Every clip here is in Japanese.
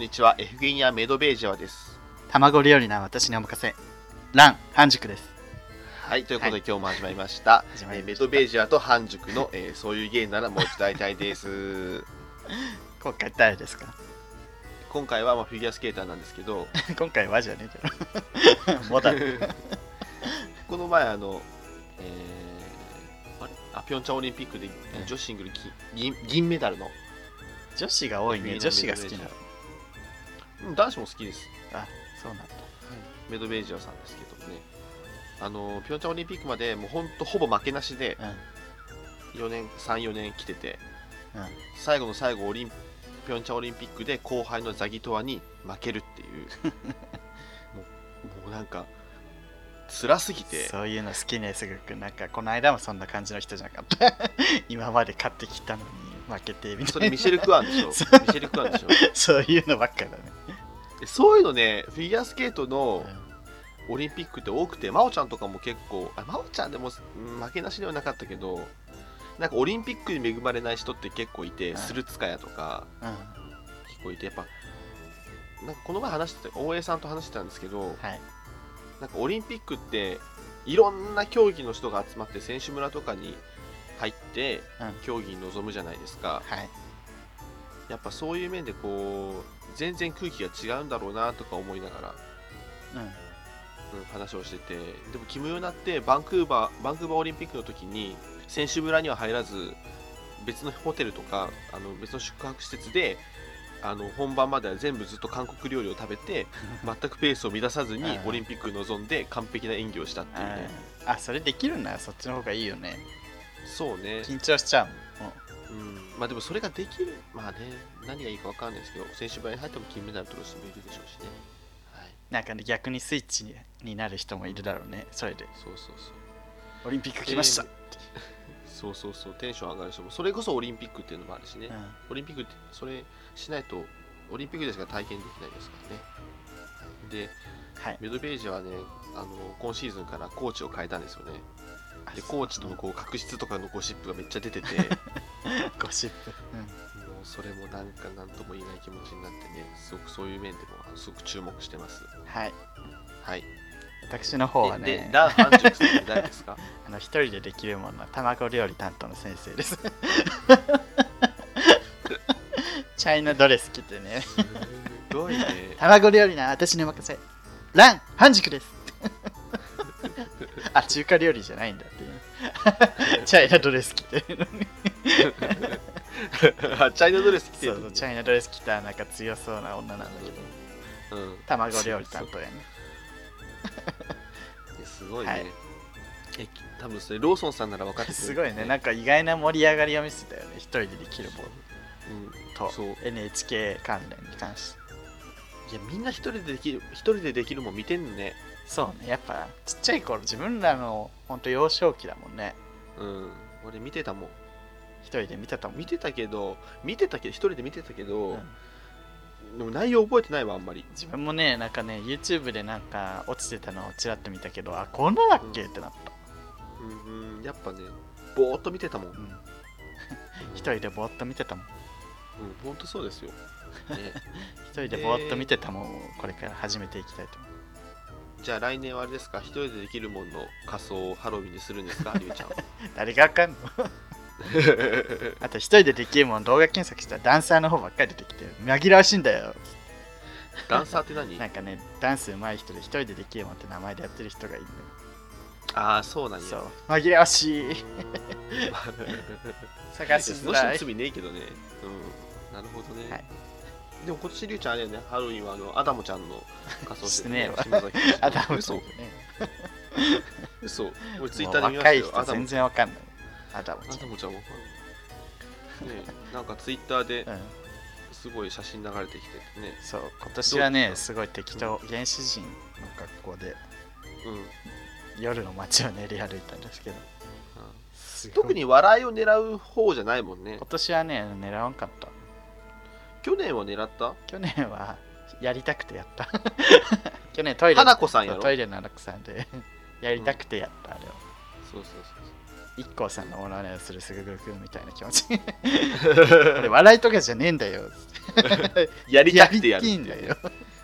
こんにちは。エフゲニアメドベージャワです。卵料理な私にお任せ。ラン、半熟です。はい、ということで、今日も始まりました。始まりましたえーメドベージャワと半熟の、えーそういうゲームならもう一度会いたいです。今回誰ですか？今回はまあフィギュアスケーターなんですけど、今回はじゃねえだろ。モダン。この前あの、えーあれ？あピョンチャンオリンピックでえー女子シングル銀銀銀メダルの、女子が多いね。女子が好きなの。うん男子も好きです。あ、そうなんだ。メドベージャワさんですけどもね。あのピョンチャンオリンピックまでもうほんとほぼ負けなしでうん。4年34年来ててうん。最後の最後オリンピョンチャンオリンピックで後輩のザギトワに負けるっていう もうもうなんか辛すぎてそういうの好きね、すぐくん。なんか、この間もそんな感じの人じゃなかった。今まで買ってきたのに負けてみたいな。それミシェル・クワンでしょ ミシェル・クワンでしょそういうのばっかだね。でそういうのねフィギュアスケートうのんオリンピックって多くて真央ちゃんとかも結構あ真央ちゃんでもうん負けなしではなかったけどなんかオリンピックに恵まれない人って結構いて、うんスルツカヤとかうん。結構いてやっぱなんかこの前話してた大江さんと話してたんですけど、はい。なんかオリンピックっていろんな競技の人が集まって選手村とかに入ってうん競技に臨むじゃないですか、はい。やっぱそういう面でこう全然空気が違うんだろうなとか思いながら、うん。うん、話をしててでもキム・ヨナってバンクーバーバンクーバーオリンピックの時に選手村には入らず別のホテルとかあの別の宿泊施設であの本番までは全部ずっと韓国料理を食べて 全くペースを乱さずにうんオリンピックに臨んで完璧な演技をしたっていうね。あ、それできるならそっちの方がいいよね。そうね、緊張しちゃう。もん。うん、まあでもそれができるまあね何がいいか分かんないですけど選手村に入っても金メダル取る人もいるでしょうしねはいなんかね、逆にスイッチにになる人もいるだろうね。それで。そうそうそうオリンピック来ました。えそうそうそうテンション上がる人もそれこそオリンピックっていうのもあるしね、うんオリンピックってそれしないとオリンピックでしか体験できないですからねではい。メドベージはねあの今シーズンからコーチを変えたんですよねでコーチとのこう確執とかのゴシップがめっちゃ出てても ゴシップ。うそれもなんか何とも言えない気持ちになってねすごくそういう面でもあのすごく注目してますはい。はい私の方はででね、ラン・ハンジュクさんって誰ですか？あの一人でできるものは卵料理担当の先生です。チャイナドレス着てね、すごいね卵料理な私にお任せ。ラン、半熟です。あ、中華料理じゃないんだっていう。チャイナドレス着てるのに。あチャイナドレス着てるそうそう、チャイナドレス着たなんか強そうな女なんだけど、うん。卵料理担当やね。すごいね、はい。え多分それローソンさんなら分かってるすごいね、なんか意外な盛り上がりを見せたよね、一人でできるもの。うん。と NHK 関連に関して。いやみんな一人でできる一人でできるもん見てんのねそうね、やっぱちっちゃい頃、自分らの本当幼少期だもんね。うん。俺見てたもん。一人で見てたもん。見てたけど見てたけど一人で見てたけど、うん。でも内容覚えてないわあんまり。自分もね、なんかね、YouTube でなんか落ちてたのをちらっと見たけど、あ、こんなだっけ？ってなった。うんうん。やっぱねぼーっと見てたもん、うん、うん一人でぼーっと見てたもん。ほんとそうですよ、ね、一人でぼーっと見てたもんをこれから始めていきたいと思う。じゃあ来年はあれですか？一人でできるもんの仮装をハロウィンにするんですか？りゅうちゃんは 誰がわかんの？あと一人でできるもん動画検索したらダンサーの方ばっかり出てきて紛らわしいんだよ。ダンサーって何？なんかね、ダンス上手い人で一人でできるもんって名前でやってる人がいる。ああそうなんやそう。紛らわしい。うーん探しその人。罪ねえけどね。うん。なるほどね。はいでも今年りゅうちゃんあれだよね、ハロウィンはあのアダモちゃんの仮装してしてねアダム嘘ね。嘘。俺ツイッターで見ましたよ。若い人全然わかんない。アダムちアダモちゃんわかんない。ねえなんかツイッターでゃん。うん。すごい写真流れてきててね。そう、今年はねすごい適当、原始人の格好でうん。夜の街を練り歩いたんですけど、すごい特に笑いを狙う方じゃないもんね今。年はね、狙わんかった。去年は狙った？去年はやりたくてやった。去年トイレ花子さんやろ？トイレの花子さんで やりたくてやった、あれを。そうそうそう一 k さんのモノマネをするすぐぐるくんみたいな気持ち。笑いとかじゃねえんだよ。やりたくてやるいいんだよ。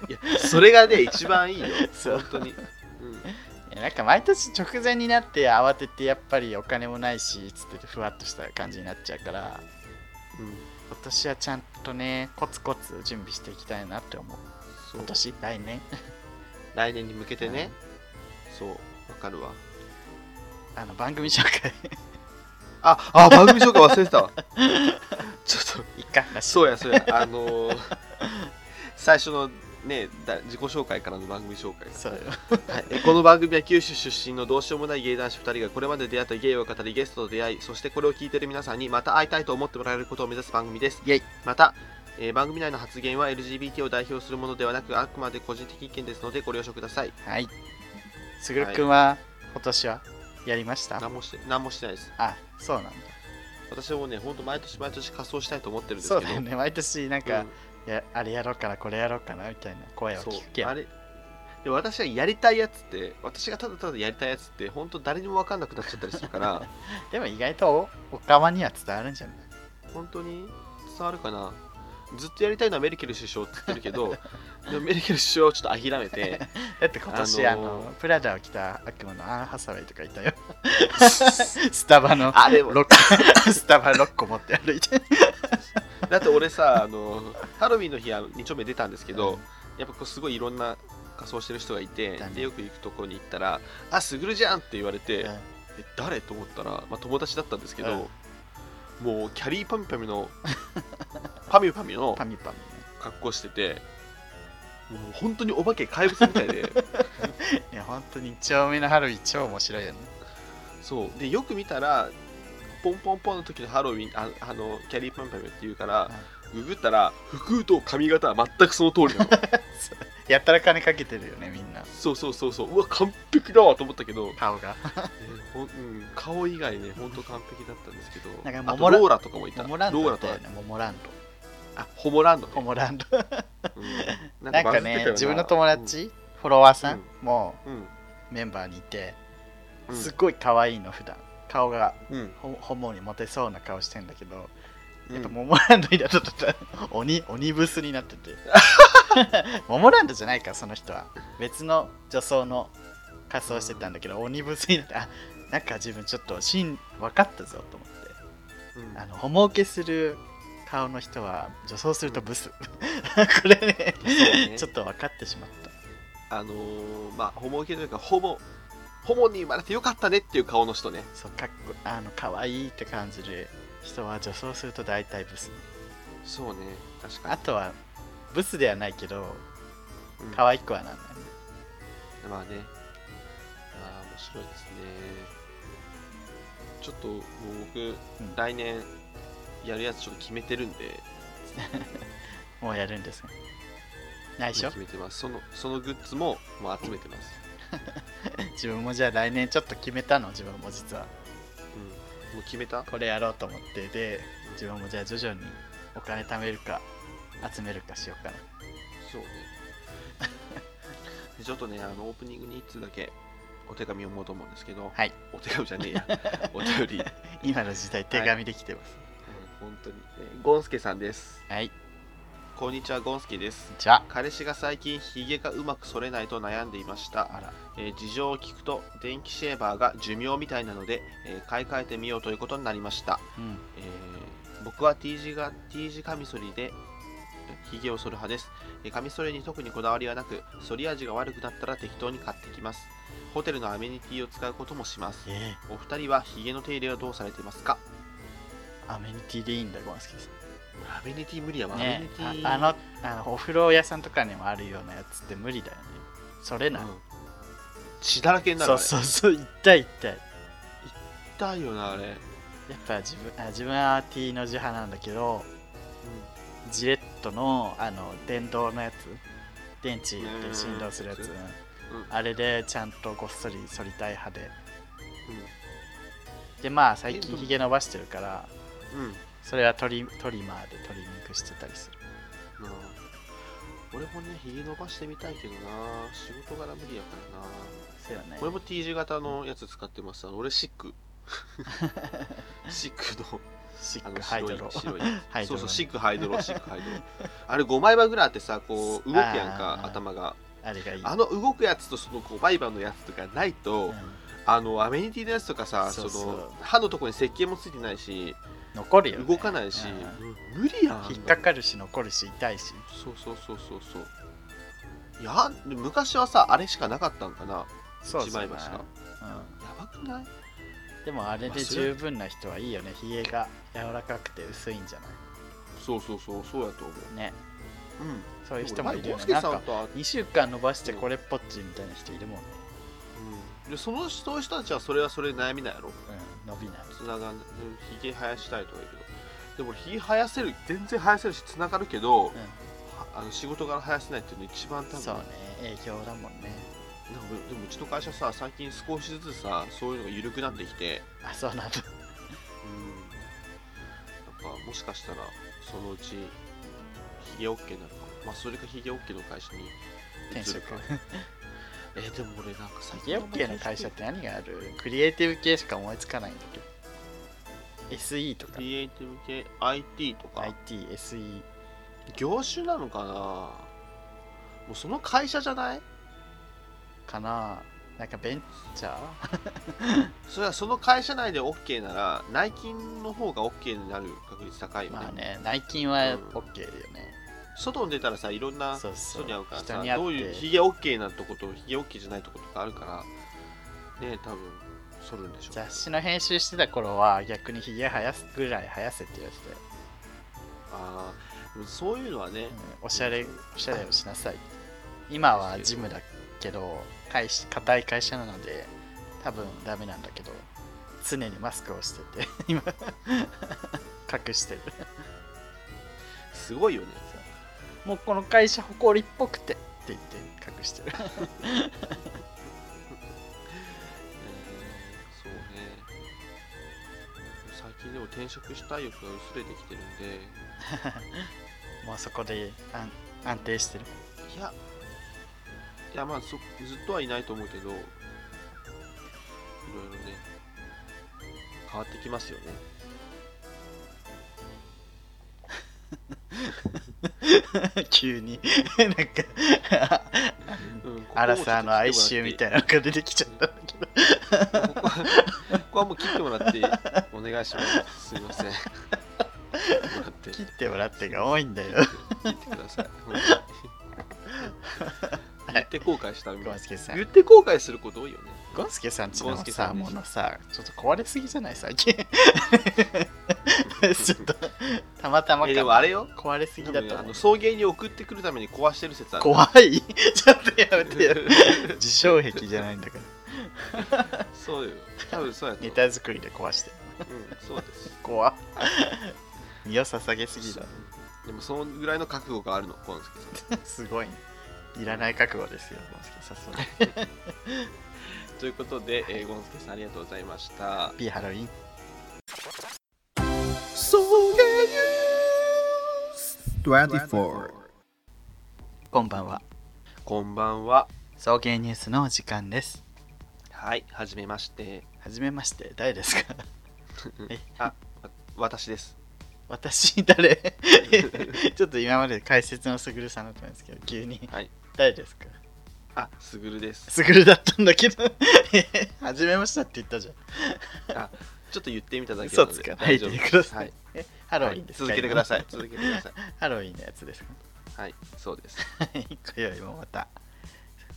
いやそれがね一番いいよ。そう。本当に、なん。か毎年直前になって慌ててやっぱりお金もないしつってふわっとした感じになっちゃうからうん、今年はちゃんとねコツコツ準備していきたいなって思う。そう。今年来年。来年に向けてね、そうわかるわ。あの番組紹介。ああ番組紹介忘れてたわ。ちょっと。いいかそうやそうや。あのー最初のねだ自己紹介からの番組紹介そうよ。はい、えこの番組は九州出身のどうしようもない芸男子2人がこれまで出会った芸を語りゲストと出会いそしてこれを聞いている皆さんにまた会いたいと思ってもらえることを目指す番組です。イェイ。また、えー番組内の発言は LGBT を代表するものではなくあくまで個人的意見ですのでご了承ください。はい。すぐるくんは今年は？やりました、何もして何もしてないです。あそうなんだ。私はもうねほんと毎年毎年仮装したいと思ってるんですけど。そうだよね。毎年なんか、うん。いやあれやろうかなこれやろうかなみたいな声を聞くけん。あれで私がやりたいやつって私がただただやりたいやつって本当誰にも分かんなくなっちゃったりするから でも意外とおおかまには伝わるんじゃない？本当に？伝わるかな？ずっとやりたいのはメルケル首相って言ってるけど でもメルケル首相をちょっと諦めて だって今年あの,、あのープラダを着た悪魔のアン・ハサウェイとかいたよ。スタバの。あでも。6個 スタバ6個持って歩いて。だって俺さあのハロウィンの日は2丁目出たんですけど、うんやっぱこうすごいいろんな仮装してる人がいて、だね。でよく行くとこに行ったら「あすぐるじゃん!」って言われて、うん。え誰？と思ったら、まあ、友達だったんですけど、もうキャリーパミュパミュのパミュパミュの格好しててもう本当にお化け怪物みたいで。ね いや本当に1丁目のハロウィン超面白いよね。そう。でよく見たらポンポンポンの時のハロウィンああのキャリーパミュパミュって言うから、ググったら服と髪型は全くその通りなの。やったら金かけてるよねみんな。そうそうそうそう。うわ完璧だわと思ったけど、ね顔が。うん、顔以外ね本当完璧だったんですけど。なんかあモモラとローラとかもいた。モモランドローラとモモランドあホモランドね。ホモランド。うん、なんかね自分の友達、フォロワーさんもうん。うん。メンバーにいてうん。すっごい可愛いの普段。顔がホモにモテそうな顔してんだけどやっぱうんモモランドになったと鬼鬼ブスになってて。モモランドじゃないかその人は。別の女装の仮装してたんだけど鬼ブスになってあなんか自分ちょっと真分かったぞと思って。うん。あのホモ受けする顔の人は女装するとブス。これねね。ちょっと分かってしまった。あのー、まあホモ受けというかホモホモに生まれてよかったねっていう顔の人ね。そうかっこあの可愛いって感じる人は女装すると大体ブス。そうね。確かに。あとはブスではないけどうん。可愛くはなんだよね。まあね。ああ面白いですね。ちょっともう僕、来年やるやつちょっと決めてるんで。もうやるんですね内緒決めてます。そのそのグッズももう集めてます、自分もじゃあ来年ちょっと決めたの？自分も実は。うん、もう決めた？これやろうと思ってで自分もじゃあ徐々にお金貯めるか集めるかしようかな。そうね。でちょっとねあのオープニングに1通だけお手紙を読もうと思うんですけど、はい。お手紙じゃねえや。お便り、うん、今の時代手紙できてます本当に、えーゴンスケさんです。はい、こんにちはゴンスケです。じゃあ彼氏が最近ヒゲがうまく剃れないと悩んでいました、あら。えー事情を聞くと電気シェーバーが寿命みたいなので、えー買い替えてみようということになりました、うん。えー僕は T 字が T 字カミソリでヒゲを剃る派です、えーカミソリに特にこだわりはなく剃り味が悪くなったら適当に買ってきます。ホテルのアメニティを使うこともします。えお二人はヒゲの手入れはどうされていますか？ー、アメニティでいいんだゴンスケさアメニティ無理やわ、んアメねニティああのあのお風呂屋さんとかにもあるようなやつって無理だよね。それな、うん。血だらけになるそうそうそう痛い痛い痛いよなあれ、やっぱ自分あ自分は T の字派なんだけどジレットのあの電動のやつ。電池で振動するやつ、うんあれでちゃんとごっそり剃りたい派で。うでまあ最近ひげ伸ばしてるからんうんそれはトリトリマーでトリミングしてたりする。なあ。俺もねひげ伸ばしてみたいけどな。仕事柄無理やからな。そうよね。俺も T 字型のやつ使ってます。あの俺シック。シックのシックハイ白ドロい白い。そうそうシックハイドロシックハイドロあれ5枚刃ぐらいあってさこう動くやんか頭が。あれがいい。あの動くやつとその5枚刃のやつとかないと、うん。あのアメニティのやつとかさその刃のところに石鹸もついてないし残るよ、ね、動かないし、うん。うん無理やん。引っかかるし残るし痛いし。そうそうそうそうそう。いやで昔はさあれしかなかったんかな。そう一枚刃しか。うん。やばくない？でもあれで十分な人はいいよね。ひげが柔らかくて薄いんじゃなそうそうそうそうやと思う。いね。うん。そういう人もいるよね。なんかさんとは2週間伸ばしてこれっぽっちみたいな人いるもんね、うん、でそのそういう人たちはそれはそれで悩みないやろ？うん、伸びない。つながんひげ生やしたいとか言うけど。でもひげ生やせる全然生やせるしつながるけど、はあの仕事柄生やせないっていうの一番多分そうね営業だもんね。なんかでもうちの会社さ最近少しずつさそういうのが緩くなってきて。あそうなんだ。うん。なんかもしかしたらそのうちヒゲ OK になるかも。まあそれかヒゲ OK の会社に転職えーでも俺なんか最ヒゲ OK の会社って何がある？クリエイティブ系しか思いつかない。んだけど SE とか。クリエイティブ系 IT とか。IT、SE 業種なのかな？もうその会社じゃない？かな。なんかベンチャー？それはその会社内で OK なら内勤の方が OK になる確率高いよね,、まあね内勤はうん。OK だよね、外に出たらさいろんな人に会うからさどういうヒゲ OK なとことヒゲ OK じゃないとことかあるからね多分剃るんでしょう。雑誌の編集してた頃は逆にひげ生やすぐらい生やせって言われて、ああそういうのはねうん、おしゃれおしゃれをしなさい。今はジムだけど会社硬い会社なので多分ダメなんだけど常にマスクをしてて今 隠してる。すごいよねもうこの会社誇りっぽくて。って言って隠してる。えーそうね。最近でも転職したい欲が薄れてきてるんで。もうそこで安安定してる。いやいやまあそずっとはいないと思うけどいろいろね変わってきますよね 急に。なんかうんアラサーの哀愁みたいなのが出てきちゃったんだけど。ここはここはもう切ってもらってお願いします。すいません。切ってもらって。が多いんだよ。切ってください。言って後悔したゴンスケさん。言って後悔すること多いよねゴンスケさんちのさものさちょっと壊れすぎじゃない？最近。ちょっとたまたまでもあれよ。壊れすぎ多だと思う。分あの送迎に送ってくるために壊してる説ある。怖い。ちょっとやめてよ。自傷壁じゃないんだから。そうよ。多分そうやネタ作りで壊して。うんそうです。怖っ。身を捧げすぎだ。でもそのぐらいの覚悟があるのコンスケさん。すごいね。いらない覚悟ですよゴンスケさすがにということで、えーゴンスケさんありがとうございました。ピーハロウィン。送迎24こんばんは。こんばんは。送迎ニュースのお時間です。はいはじめまして。はじめまして。誰ですか？え あわ私です。私？誰？ちょっと今まで解説のすぐるさんだったんですけど急に。はい。誰ですか？あすぐるです。すぐるだったんだけど。はじめましたって言ったじゃん。あちょっと言ってみただけなので嘘つかないでください、はい。えハロウィンですか、はい続けてください。今続けてください。ハロウィンのやつですか？はいそうです。はい今宵もまた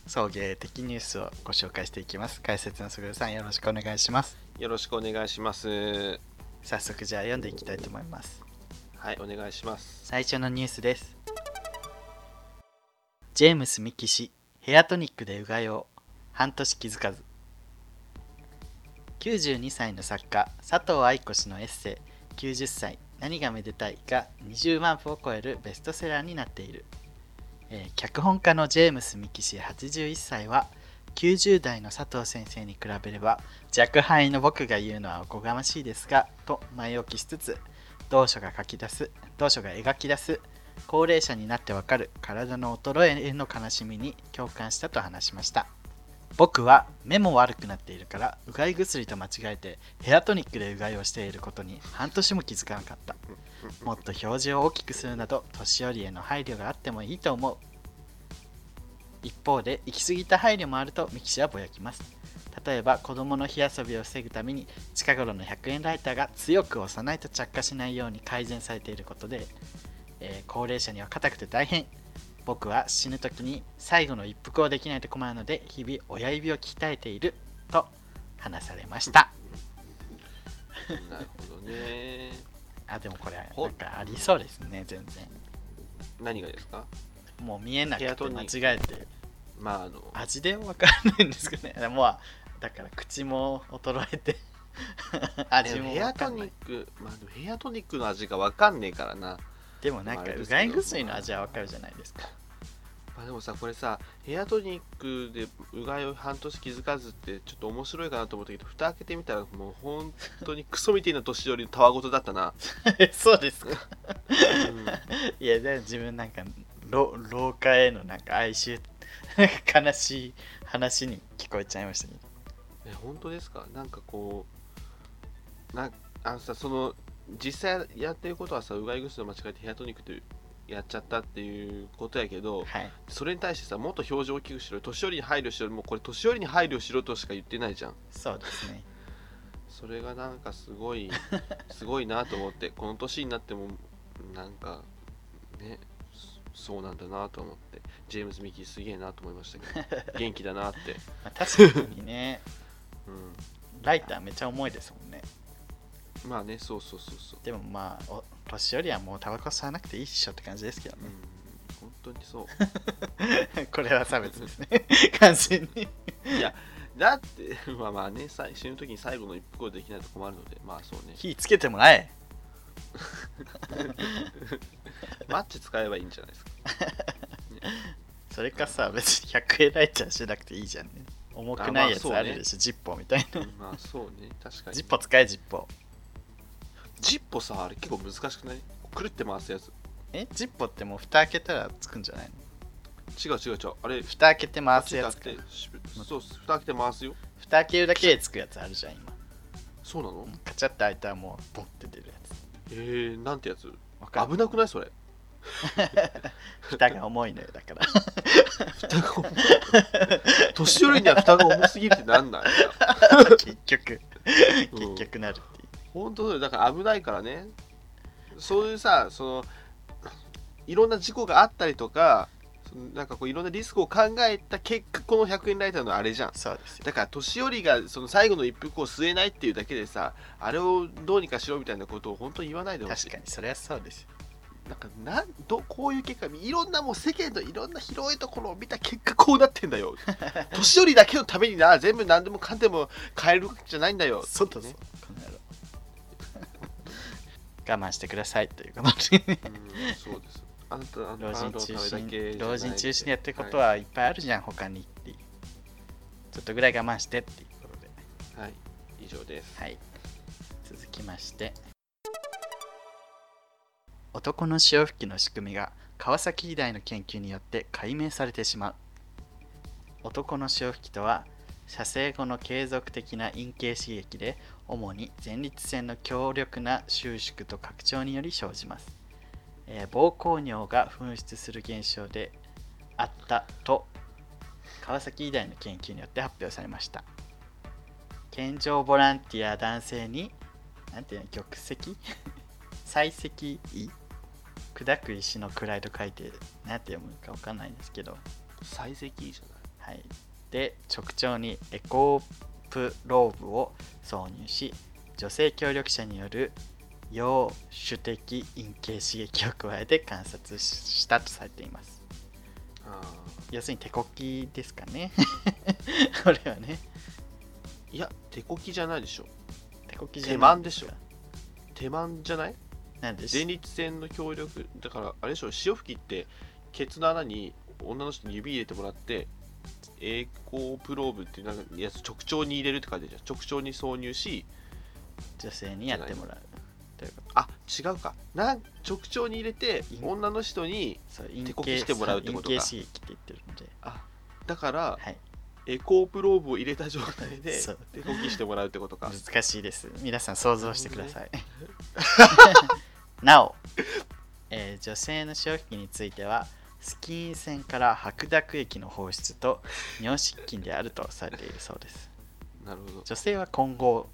送迎的ニュースをご紹介していきます。解説のすぐるさんよろしくお願いします。よろしくお願いします。早速じゃあ読んでいきたいと思います。はいお願いします。最初のニュースです。ジェームス・ミキ氏ヘアトニックでうがいを。半年気づかず。92歳の作家佐藤愛子氏のエッセイ。90歳何がめでたいが20万部を超えるベストセラーになっている、えー脚本家のジェームス・ミキ氏81歳は90代の佐藤先生に比べれば若輩の僕が言うのはおこがましいですがと前置きしつつ同書が書き出す同書が描き出す高齢者になってわかる体の衰えへの悲しみに共感したと話しました。僕は目も悪くなっているからうがい薬と間違えてヘアトニックでうがいをしていることに半年も気づかなかった。もっと表示を大きくするなど年寄りへの配慮があってもいいと思う。一方で行き過ぎた配慮もあるとミキシはぼやきます。例えば子供の火遊びを防ぐために近頃の100円ライターが強く押さないと着火しないように改善されていることで、えー高齢者には硬くて大変。僕は死ぬ時に最後の一服をできないと困るので日々親指を鍛えていると話されました。なるほどね。あでもこれほなんかありそうですね全然。何がですか？もう見えなくて間違えて。まああの。味でわからないんですかね。もうだから口も衰えて。味もヘアトわかんない。ニック、まあ、ヘアトニックの味がわかんねえからな、でもなんかうがい薬の味はわかるじゃないですか。まあ、でもさこれさヘアトニックでうがいを半年気づかずってちょっと面白いかなと思ったけど蓋開けてみたらもう本当にクソみたいな年寄りのたわごとだったな、そうですか。うん。いやでも自分なんか老老化へのなんか哀愁悲しい話に聞こえちゃいましたけど。え本当ですか？なんかこうなんあのさその実際やってることはさうがい薬を間違えてヘアトニックでやっちゃったっていうことやけどはい。それに対してさもっと表情を大きくしろ年寄りに配慮しろもうこれ年寄りに配慮しろとしか言ってないじゃん。そうですね。それがなんかすごい すごいなと思ってこの年になってもなんかねそそうなんだなと思って。ジェームズ・ミキーすげえなと思いましたけど 元気だなって、まあ、確かにね。うライターめっちゃ重いですもんね。ん、まあねそうそうそうそう。でもまあお年寄りはもうタバコ吸わなくていいっしょって感じですけどね。うん本当にそう。これは差別ですね。完全に。いやだって まあまあねさ死ぬ時に最後の一服をできないと困るのでまあそうね。火つけてもらえ。マッチ使えばいいんじゃないですか。それかさ別に100円ライターしなくていいじゃんね。重くないやつあるでしょ、ジッポーみたいな。まあそうね。確かに。ジッポー使えジッポ。ージッポさあれ結構難しくない？くるって回すやつ。え？ジッポーってもう蓋開けたらつくんじゃないの？違う違う違う。あれ蓋開けて回すやつか。そう蓋開けて回すよ。蓋開けるだけでつくやつあるじゃん今。そうなの？カチャって開いたらもうボンって出るやつ。えー、なんてやつ？危なくないそれ？蓋が重いのよだから。蓋が重い。年寄りには蓋が重すぎるってなんな 結局。うん。結局なるって本当だよ。だから危ないからね。そういうさそのいろんな事故があったりとかなんかこういろんなリスクを考えた結果この100円ライターのあれじゃん。そうですよ。だから年寄りがその最後の一服を吸えないっていうだけでさあれをどうにかしろみたいなことを本当に言わないでほしい。確かにそれはそうですよ。なんかなんどこういう結果いろんなもう世間のいろんな広いところを見た結果こうなってんだよ。年寄りだけのためにな全部何でもかんでも変えるわけじゃないんだよ。そうだねね。この野郎我慢してくださいということで。うんそうです。あなたあ老人中心老人中心にやってることははいっぱいあるじゃん他にってちょっとぐらい我慢してっていうことで。い、はい、以上です。はい。続きまして。男の潮吹きの仕組みが川崎医大の研究によって解明されてしまう。男の潮吹きとは射精後の継続的な陰茎刺激で主に前立腺の強力な収縮と拡張により生じます、えー膀胱尿が噴出する現象であったと川崎医大の研究によって発表されました。健常ボランティア男性になんていうの玉石？採石医？砕く石の位と書いてなんて読むかわかんないんですけど。採石いいじゃない。はい、で直腸にエコープローブを挿入し女性協力者による陽主的陰茎刺激を加えて観察ししたとされています。あ要するに手こきですかね。これはね。ーいや手こきじゃないでしょ。手こきじゃない。手満でしょ。か手マンじゃない？なんで前立腺の協力だからあれでしょ潮吹きってケツの穴に女の人に指入れてもらってエコープローブっていうなんかやつ直腸に入れるって書いてあるじゃん。直腸に挿入し女性にやってもらうということあ違うか。なん直腸に入れてい女の人に手コキしてもらうってことか。あだからはい。エコープローブを入れた状態で 手コキしてもらうってことか。難しいです。皆さん想像してください。なお、えー女性の潮吹きについてはスキン腺から白濁液の放出と尿失禁であるとされているそうです。なるほど、女性は混合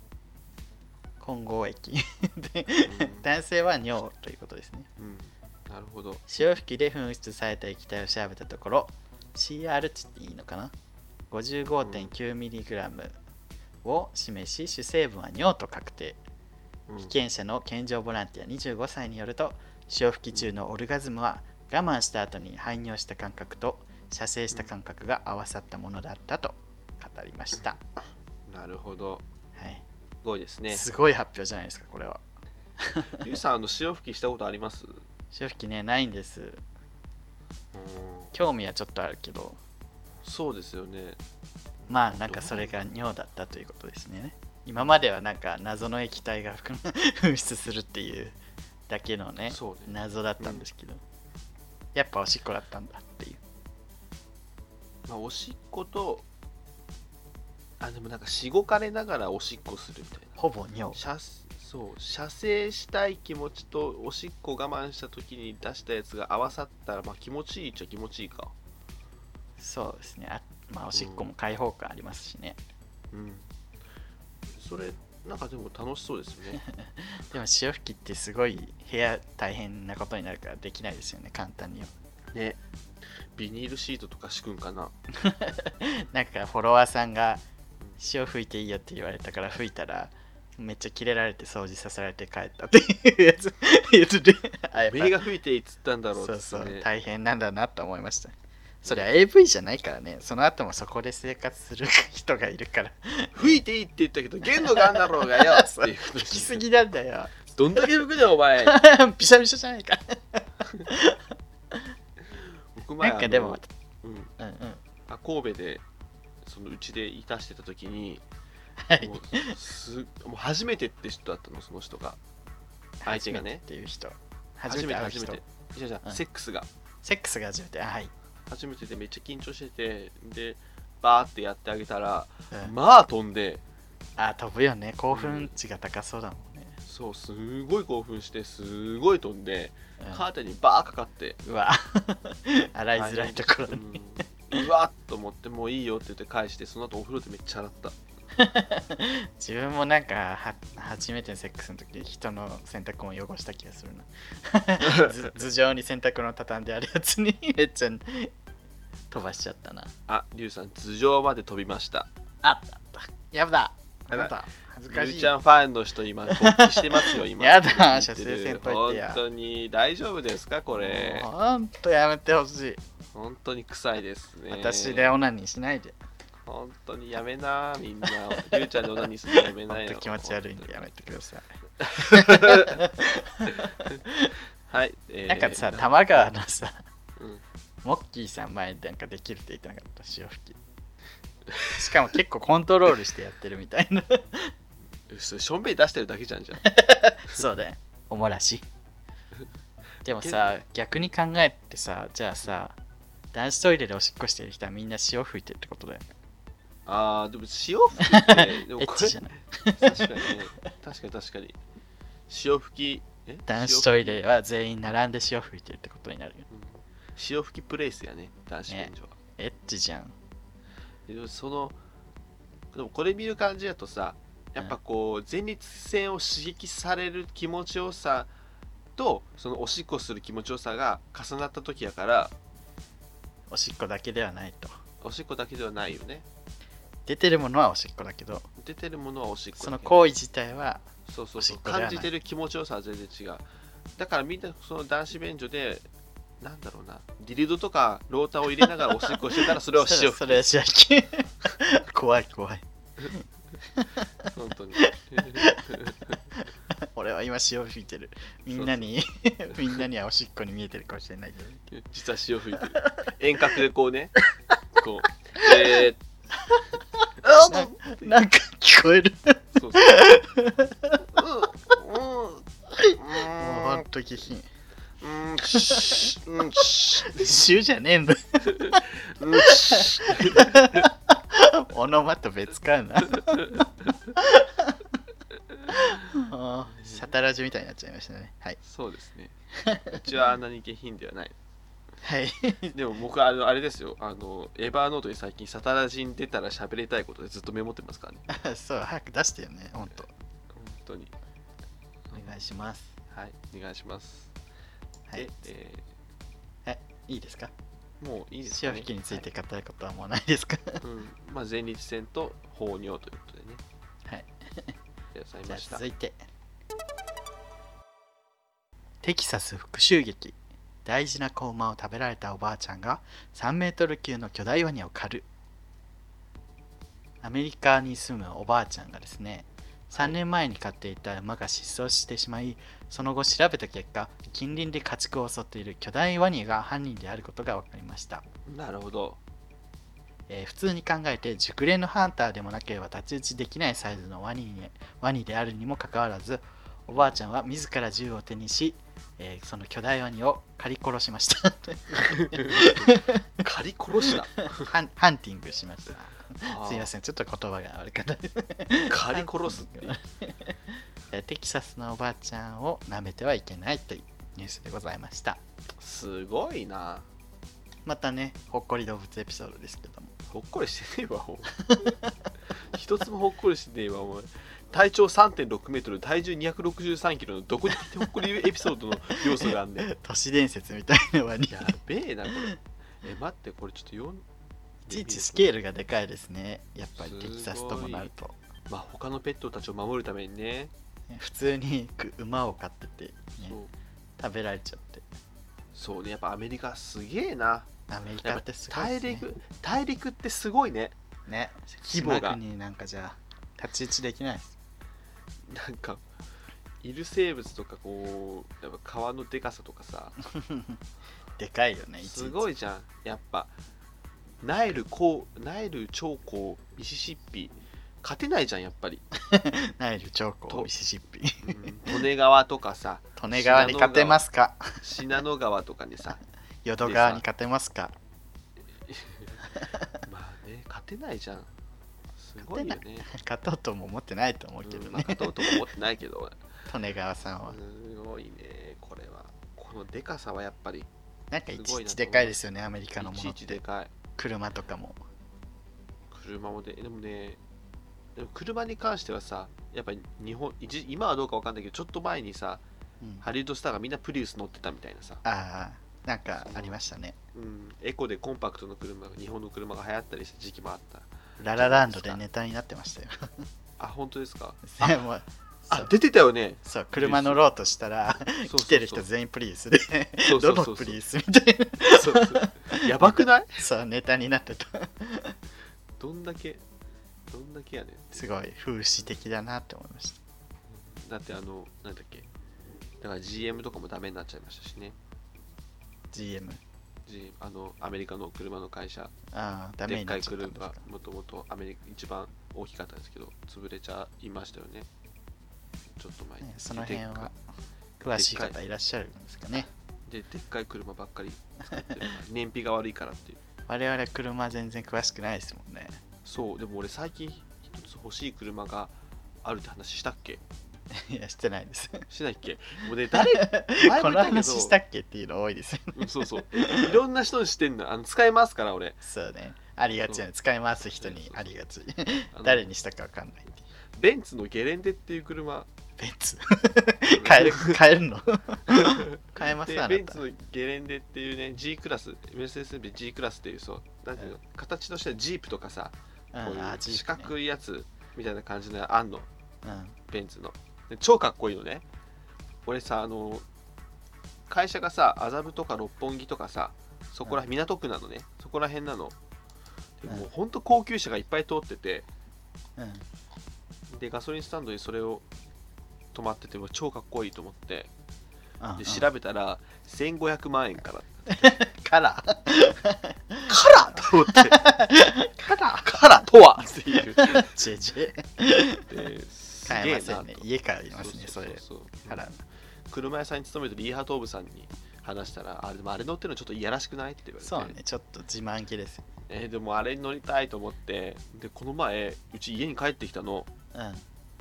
混合液でうん。男性は尿ということですね。うん、なるほど。潮吹きで噴出された液体を調べたところ CR 値っていいのかな？55.9mg を示し主成分は尿と確定。うん。被験者の健常ボランティア25歳によると潮吹き中のオルガズムは我慢した後に排尿した感覚と射精した感覚が合わさったものだったと語りました、なるほど。はい。すごいですね。すごい発表じゃないですかこれは。ゆうさんあの潮吹きしたことあります？潮吹きねないんです。うん。興味はちょっとあるけど。そうですよね。まあなんかそれが尿だったということですね。今まではなんか謎の液体が噴出するっていうだけのねね。謎だったんですけど、やっぱおしっこだったんだっていう。まあおしっことあでもなんかしごかれながらおしっこするみたいな。ほぼ尿。射そう射精したい気持ちとおしっこ我慢した時に出したやつが合わさったらまあ気持ちいいっちゃ気持ちいいか。そうですね。あまあおしっこも開放感ありますしね、うん。それなんかでも楽しそうですよね。でも潮吹きってすごい部屋大変なことになるからできないですよね簡単には。ね。ビニールシートとか敷くんかな。なんかフォロワーさんが潮吹いていいよって言われたから吹いたらめっちゃキレられて掃除させられて帰ったっていうやつ。言っててあやっぱ目が吹いていいっつったんだろうっそうそう大変なんだなと思いましたそれは AV じゃないからね。その後もそこで生活する人がいるから。吹いていいって言ったけど限度があんだろうがよ。っていう。吹きすぎなんだよ。どんだけ吹くねお前。ピシャピシャじゃないか。僕前なんかでもうん、うんうん。あ神戸でそのうちでいたしてた時にはい。もうすもう初めてって人だったのその人が。相手がね。っていう人。初めて初めて。じゃあじゃあうん。セックスが。セックスが初めて。あはい、初めてでめっちゃ緊張しててでバーってやってあげたらうんまあ飛んで。あ飛ぶよね。興奮値が高そうだもんね、そうすごい興奮してすごい飛んでうんカーテンにバーかかって。うわ。洗いづらいところに、うん。うわっと思ってもういいよって言って返してその後お風呂でめっちゃ洗った 自分もなんかは初めてのセックスの時人の洗濯物汚した気がするな。ず 頭上に洗濯物畳んであるやつにめっちゃ飛ばしちゃったな。あリュウさん頭上まで飛びました。あったあった。やだ。やだ。恥ずリかしい。ュウちゃんファンの人今勃起してますよ今。やだ射精先輩ってや本当に大丈夫ですかこれ？もうほんとやめてほしい、本当に臭いですね。私でオナニーしないで本当にやめなみんな。リュウちゃんでオナニーするのやめほなんいよと気持ち悪いんでやめてください、はい、えー。なんかさ玉川のさうん。モッキーさん前なんかできるって言ってなかった潮吹き。しかも結構コントロールしてやってるみたいな。しょんべん出してるだけじゃんじゃん そうだよ。おもらし。でもさ逆に考えてさじゃあさ男子トイレでおしっこしてる人はみんな潮吹いてるってことだよねあーでも潮吹きってでエもこれ ッチじゃない。確かにね。確かに確かに。潮吹きえ？男子トイレは全員並んで潮吹いてるってことになるよ。うん。潮吹きプレイスやね男子便所は、エッチじゃん。でもそのでもこれ見る感じだとさやっぱこう前立腺を刺激される気持ちよさとそのおしっこする気持ちよさが重なった時やからおしっこだけではないと。おしっこだけではないよね出てるものはおしっこだけど出てるものはおしっこその行為自体はそうそうそう。感じてる気持ちよさは全然違う。だからみんなその男子便所でなんだろうな。ディリドとかローターを入れながらおしっこしてたら それは潮吹それは潮吹き怖い怖い。き 本当に。俺は今潮吹いてる。みんなにみんなにはおしっこに見えてるかもしれないけど実は潮吹いてる。遠隔でこうね。こう。えー、あ なーなんか聞こえる。そうそう。うんうんもうほんと下品。うんうんしうん。し週じゃねえんだ。うん。しオノマトペ使うな。あーシャタラジみたいになっちゃいましたね。はい。そうですね。うちはあんなに下品ではないはい。でも僕はあのあれですよ。あのエバーノートに最近サタラジに出たら喋りたいことでずっとメモってますからね。そう早く出してよねほんと。本当に。お願いします。はいお願いします。はい。で、えいいですか？ーもういいですかね。潮吹きについて語ることはもうないですか？うん。まあ前立腺と放尿ということでね。はい。ありがとうございじゃあました続いて。テキサス復讐劇大事な子馬を食べられたおばあちゃんが3メートル級の巨大ワニを狩る。アメリカに住むおばあちゃんがですね3年前に飼っていた馬が失踪してしまいその後調べた結果近隣で家畜を襲っている巨大ワニが犯人であることが分かりました。なるほど。えー普通に考えて熟練のハンターでもなければ太刀打ちできないサイズのワニにワニであるにもかかわらずおばあちゃんは自ら銃を手にし、えーその巨大ワニを狩り殺しました。狩り殺した？ハンハンティングしました。すいまんせん。ちょっと言葉が悪かった。です狩り殺すって？テキサスのおばあちゃんを舐めてはいけないというニュースでございました。すごいな。またねほっこり動物エピソードですけども。ほっこりしてねえわお前。一つもほっこりしてねえわお前体長3 6メートル体重263キロのどこにほっこりエピソードの要素があんねん 都市伝説みたいなワニやべえなこれ。え待ってこれちょっと読んいちいちスケールがでかいですね。やっぱりテキサスともなると。まあ他のペットたちを守るためにね。普通にく馬を飼ってて、ね食べられちゃって。そうねやっぱアメリカすげえな。アメリカやってすごいね。陸大陸ってすごいね。ね規模が。島国なんかじゃ太刀打ちできないですなんかいる生物とかこうやっぱ川のでかさとかさ。でかいよねすごいじゃんやっぱ。ナイルこうナイル長江ミシシッピ。勝てないじゃんやっぱり、ナイルチョコとミシシッピ。うん、利根川とかさ。利根川に勝てますか？信濃川とかにさ。淀川に勝てますか？まあね勝てないじゃんすごいよね。勝とうとも思ってないと思うけどうんまあね勝とうとも思ってないけど。利根川さんは。すごいねこれは。このでかさはやっぱりなんかいちいちでかいですよねアメリカのものって。ちでかい。車とかも。車もででもねでも車に関してはさやっぱり日本一今はどうかわかんないけどちょっと前にさうん。ハリウッドスターがみんなプリウス乗ってたみたいなさ、ああなんかありましたね。うん、エコでコンパクトの車が日本の車が流行ったりした時期もあったララランドでネタになってましたよ。あ本当ですか？でもあ出てたよね。そう車乗ろうとしたら来てる人全員プリウスで。どのプリウスみたいな。やばくない？そうネタになってた。どんだけどんだけやねんすごい風刺的だなって思いました。だってあのなんだっけ？だから GM とかもダメになっちゃいましたしね。GM あのアメリカの車の会社。あでっかない車か。もともとアメリカ一番大きかったですけど潰れちゃいましたよね。ちょっと前に、ねその辺は詳しい方いらっしゃるんですかね。ででっかい車ばっかり作ってる 燃費が悪いからっていう。我々車全然詳しくないですもんね。そうでも俺最近一つ欲しい車があるって話したっけ？いやしてないです。しないっけ？もうね誰 前このも言ったけど。話したっけっていうの多いですよね。うんそうそう。いろんな人にしてんの。あの使えますから俺。そうね。ありがちな使い回す人にありがち。あの誰にしたかわかんないっていう。ベンツのゲレンデっていう車。ベンツ？買える買えるの？買えます？であなた。ベンツのゲレンデっていうね G クラス。メルセデス・ベンツ G クラスっていうそうなんていうの、形としてはジープとかさうん。こういうあジープね。四角いやつみたいな感じのあんの。うん。ベンツの。で超かっこいいのね。俺さあの会社がさ麻布とか六本木とかさそこら、港区なのね。そこら辺なの。でうん。もうほんと高級車がいっぱい通ってて。うん。でガソリンスタンドにそれを止まってても超かっこいいと思って。うんで調べたら1500万円から。カラーから！と思って。カラーからとは！っていう。ジェジェです買げえませんね。家買いますねそれそうカラー車屋さんに勤めてるリーハートーブさんに話したらあれでもあれ乗ってるのちょっといやらしくないって言われて。そうねちょっと自慢げですえーでもあれに乗りたいと思って。でこの前うち家に帰ってきたの。うん。あ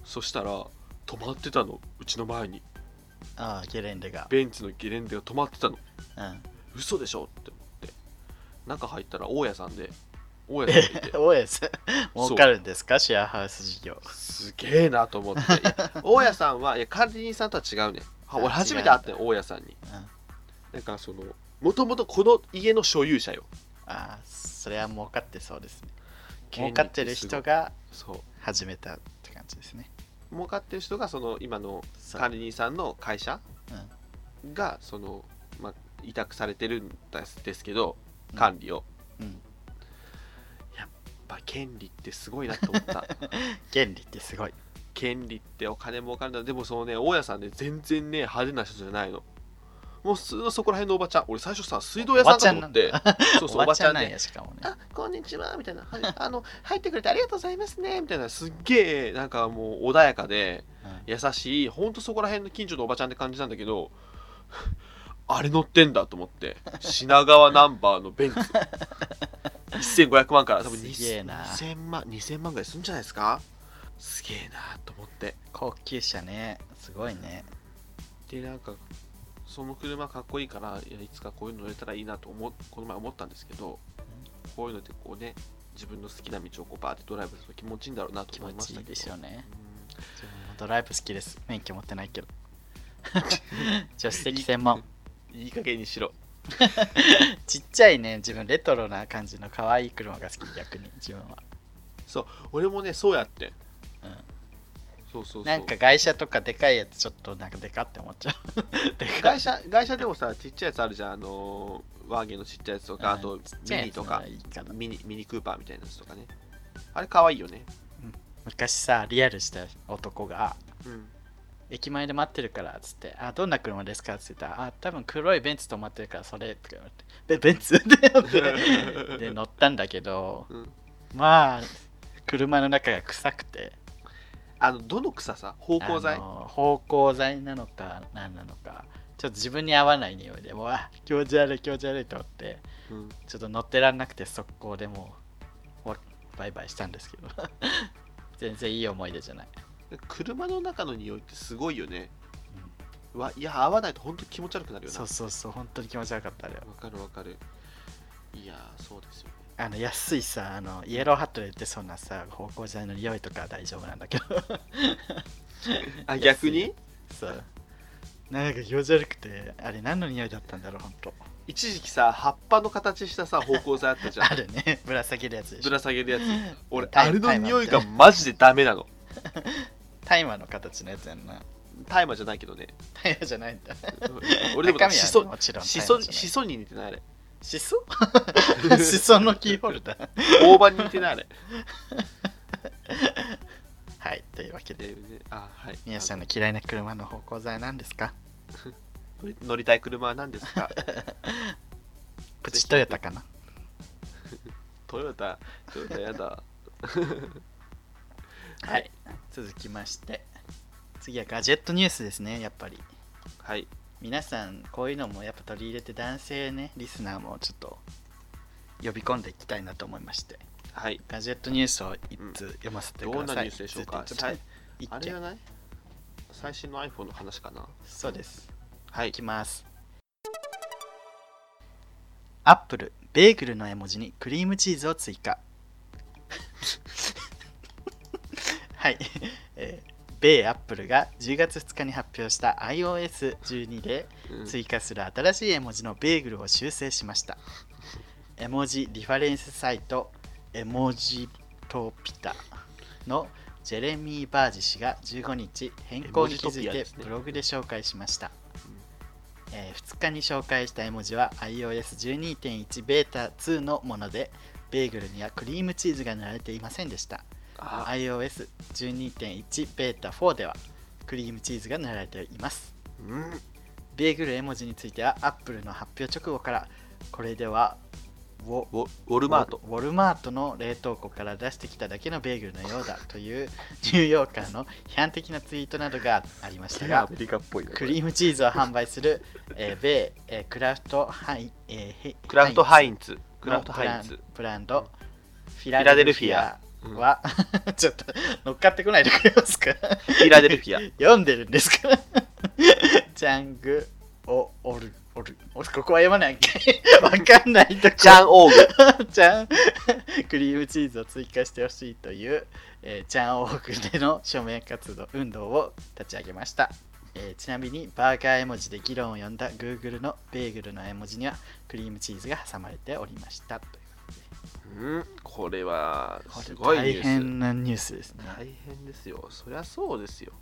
そしたら止まってたのうちの前に。あゲレンデが。ベンツのゲレンデが止まってたの。うん。嘘でしょって思って。中入ったら大家さんで大家さんがいて OS 儲かるんですか？シェアハウス事業。すげえなと思って。大家さんはいや管理人さんとは違うねは俺あ初めて会ったよ大家さんに。うん。なんかそのもともとこの家の所有者よ。ああそれは儲かってそうですね。儲かってる人がそう。始めたって感じですね。儲かってる人がその今の管理人さんの会社うん。がその、まあ、委託されてるんですですけどうん。管理を、うん。やっぱ権利ってすごいなと思った。原理ってすごい。権利ってお金儲かるんだ。でもそのね大家さんね全然ね派手な人じゃないの。もう普通のそこら辺のおばちゃん。俺最初さ水道屋さんかと思ってそうそうおおばちゃんなん ばちゃんでやしかもね。あこんにちはみたいな。はい。あの入ってくれてありがとうございますねみたいな。すっげえなんかもう穏やかでうん。優しいほんとそこら辺の近所のおばちゃんって感じなんだけどあれ乗ってんだと思って品川ナンバーのベンツ。1500万から多分すげえな。2000万2000万ぐらいするんじゃないですか？すげえなと思って。高級車ね。すごいね。でなんかその車かっこいいからいやいつかこういうの乗れたらいいなと思っこの前思ったんですけどこういうのってこうね自分の好きな道をこうバーってドライブすると気持ちいいんだろうなと気思いましたけど。でしょうねドライブ好きです。免許持ってないけど。助手席専門いい加減にしろ。ちっちゃいね自分レトロな感じの可愛い車が好き逆に自分は、そう俺もねそうやってん。うそうそうそう。ん、なんか外車とかでかいやつちょっとなんかでかって思っちゃう。でかい。外車外車でもさちっちゃいやつあるじゃん。あのーワーゲンのちっちゃいやつとかあとうんちっちゃいやつなミニとからいいかな。ミニミニクーパーみたいなやつとかね。あれかわいいよね。昔さリアルした男がうん駅前で待ってるからっつって、あ、どんな車ですか？って言ったら、あ、多分黒いベンツ止まってるからそれとか言われて、ベベンツ？で乗って で乗ったんだけど、うん。まあ、車の中が臭くて、あのどの草さ？芳香剤？芳香剤なのか何なのか、ちょっと自分に合わない匂いで、もう、あ、気持ち悪い気持ち悪いと思って、うん。ちょっと乗ってらんなくて速攻でもう、わバイバイしたんですけど、全然いい思い出じゃない。車の中の匂いってすごいよね。うわいや合わないと本当に気持ち悪くなるよな。そうそうそう、本当に気持ち悪かったあれは。わかるわかる。いやーそうですよね。あの安いさあのイエローハットで売ってそうなさ芳香剤の匂いとかは大丈夫なんだけど。あ逆に？そう。なんか気持ち悪くてあれ何の匂いだったんだろうほんと一時期さ葉っぱの形したさ芳香剤あったじゃん。あるね。ぶら下げるやつぶょ。ら下げるやつ。俺 あれの匂いがマジでダメなの大麻の形のやつやんな。大麻じゃないけどね。大麻じゃないんだ。俺でも中身はもちろんしそ大麻じゃない。しそに似てないあれ。しそしそのキーホルダー。大葉に似てないあれ。はいというわけで。でね。あはい。皆さんの嫌いな車の芳香剤は何ですか？乗り乗りたい車は何ですか？プチトヨタかな？トヨタ。トヨタやだ はい。続きまして次はガジェットニュースですねやっぱり。はい。皆さんこういうのもやっぱ取り入れて男性ねリスナーもちょっと呼び込んでいきたいなと思いまして。はい。ガジェットニュースを一通読ませてください、どんなニュースでしょうか？あれじゃない？最新の iPhone の話かな？そうです。はい。いきます。アップルベーグルの絵文字にクリームチーズを追加 はい、えー米アップルが10月2日に発表した iOS12 でうん追加する新しい絵文字のベーグルを修正しました。絵文字リファレンスサイトエモジトピタのジェレミー・バージ氏が15日変更に気づいてブログで紹介しました。え2日に紹介した絵文字は iOS12.1 ベータ2のものでベーグルにはクリームチーズが塗られていませんでした。あ iOS12.1 ベータ4ではクリームチーズが塗られています。うん。ベーグル絵文字については Apple の発表直後からこれではウォウォルマート。ウォルマートの冷凍庫から出してきただけのベーグルのようだというニューヨーカーの批判的なツイートなどがありましたがクリームチーズを販売する、えー米、えークラフトハイ、えクラフトハインツクラフトハインブランド。フィラデルフィアうん。は、ちょっと乗っかってこないでくれますか？フィラデルフィア読んでるんですか？ら ジャング。オオルオルおここは読まない わかんないとこ。ジャンオーグ。じゃんクリームチーズを追加してほしいという、えー、ジャンオークでの署名活動運動を立ち上げました、えーちなみにバーガー絵文字で議論を呼んだ Google のベーグルの絵文字にはクリームチーズが挟まれておりましたううんこれはすごいニュース。大変なニュースですね、大変ですよ。そりゃそうですよ。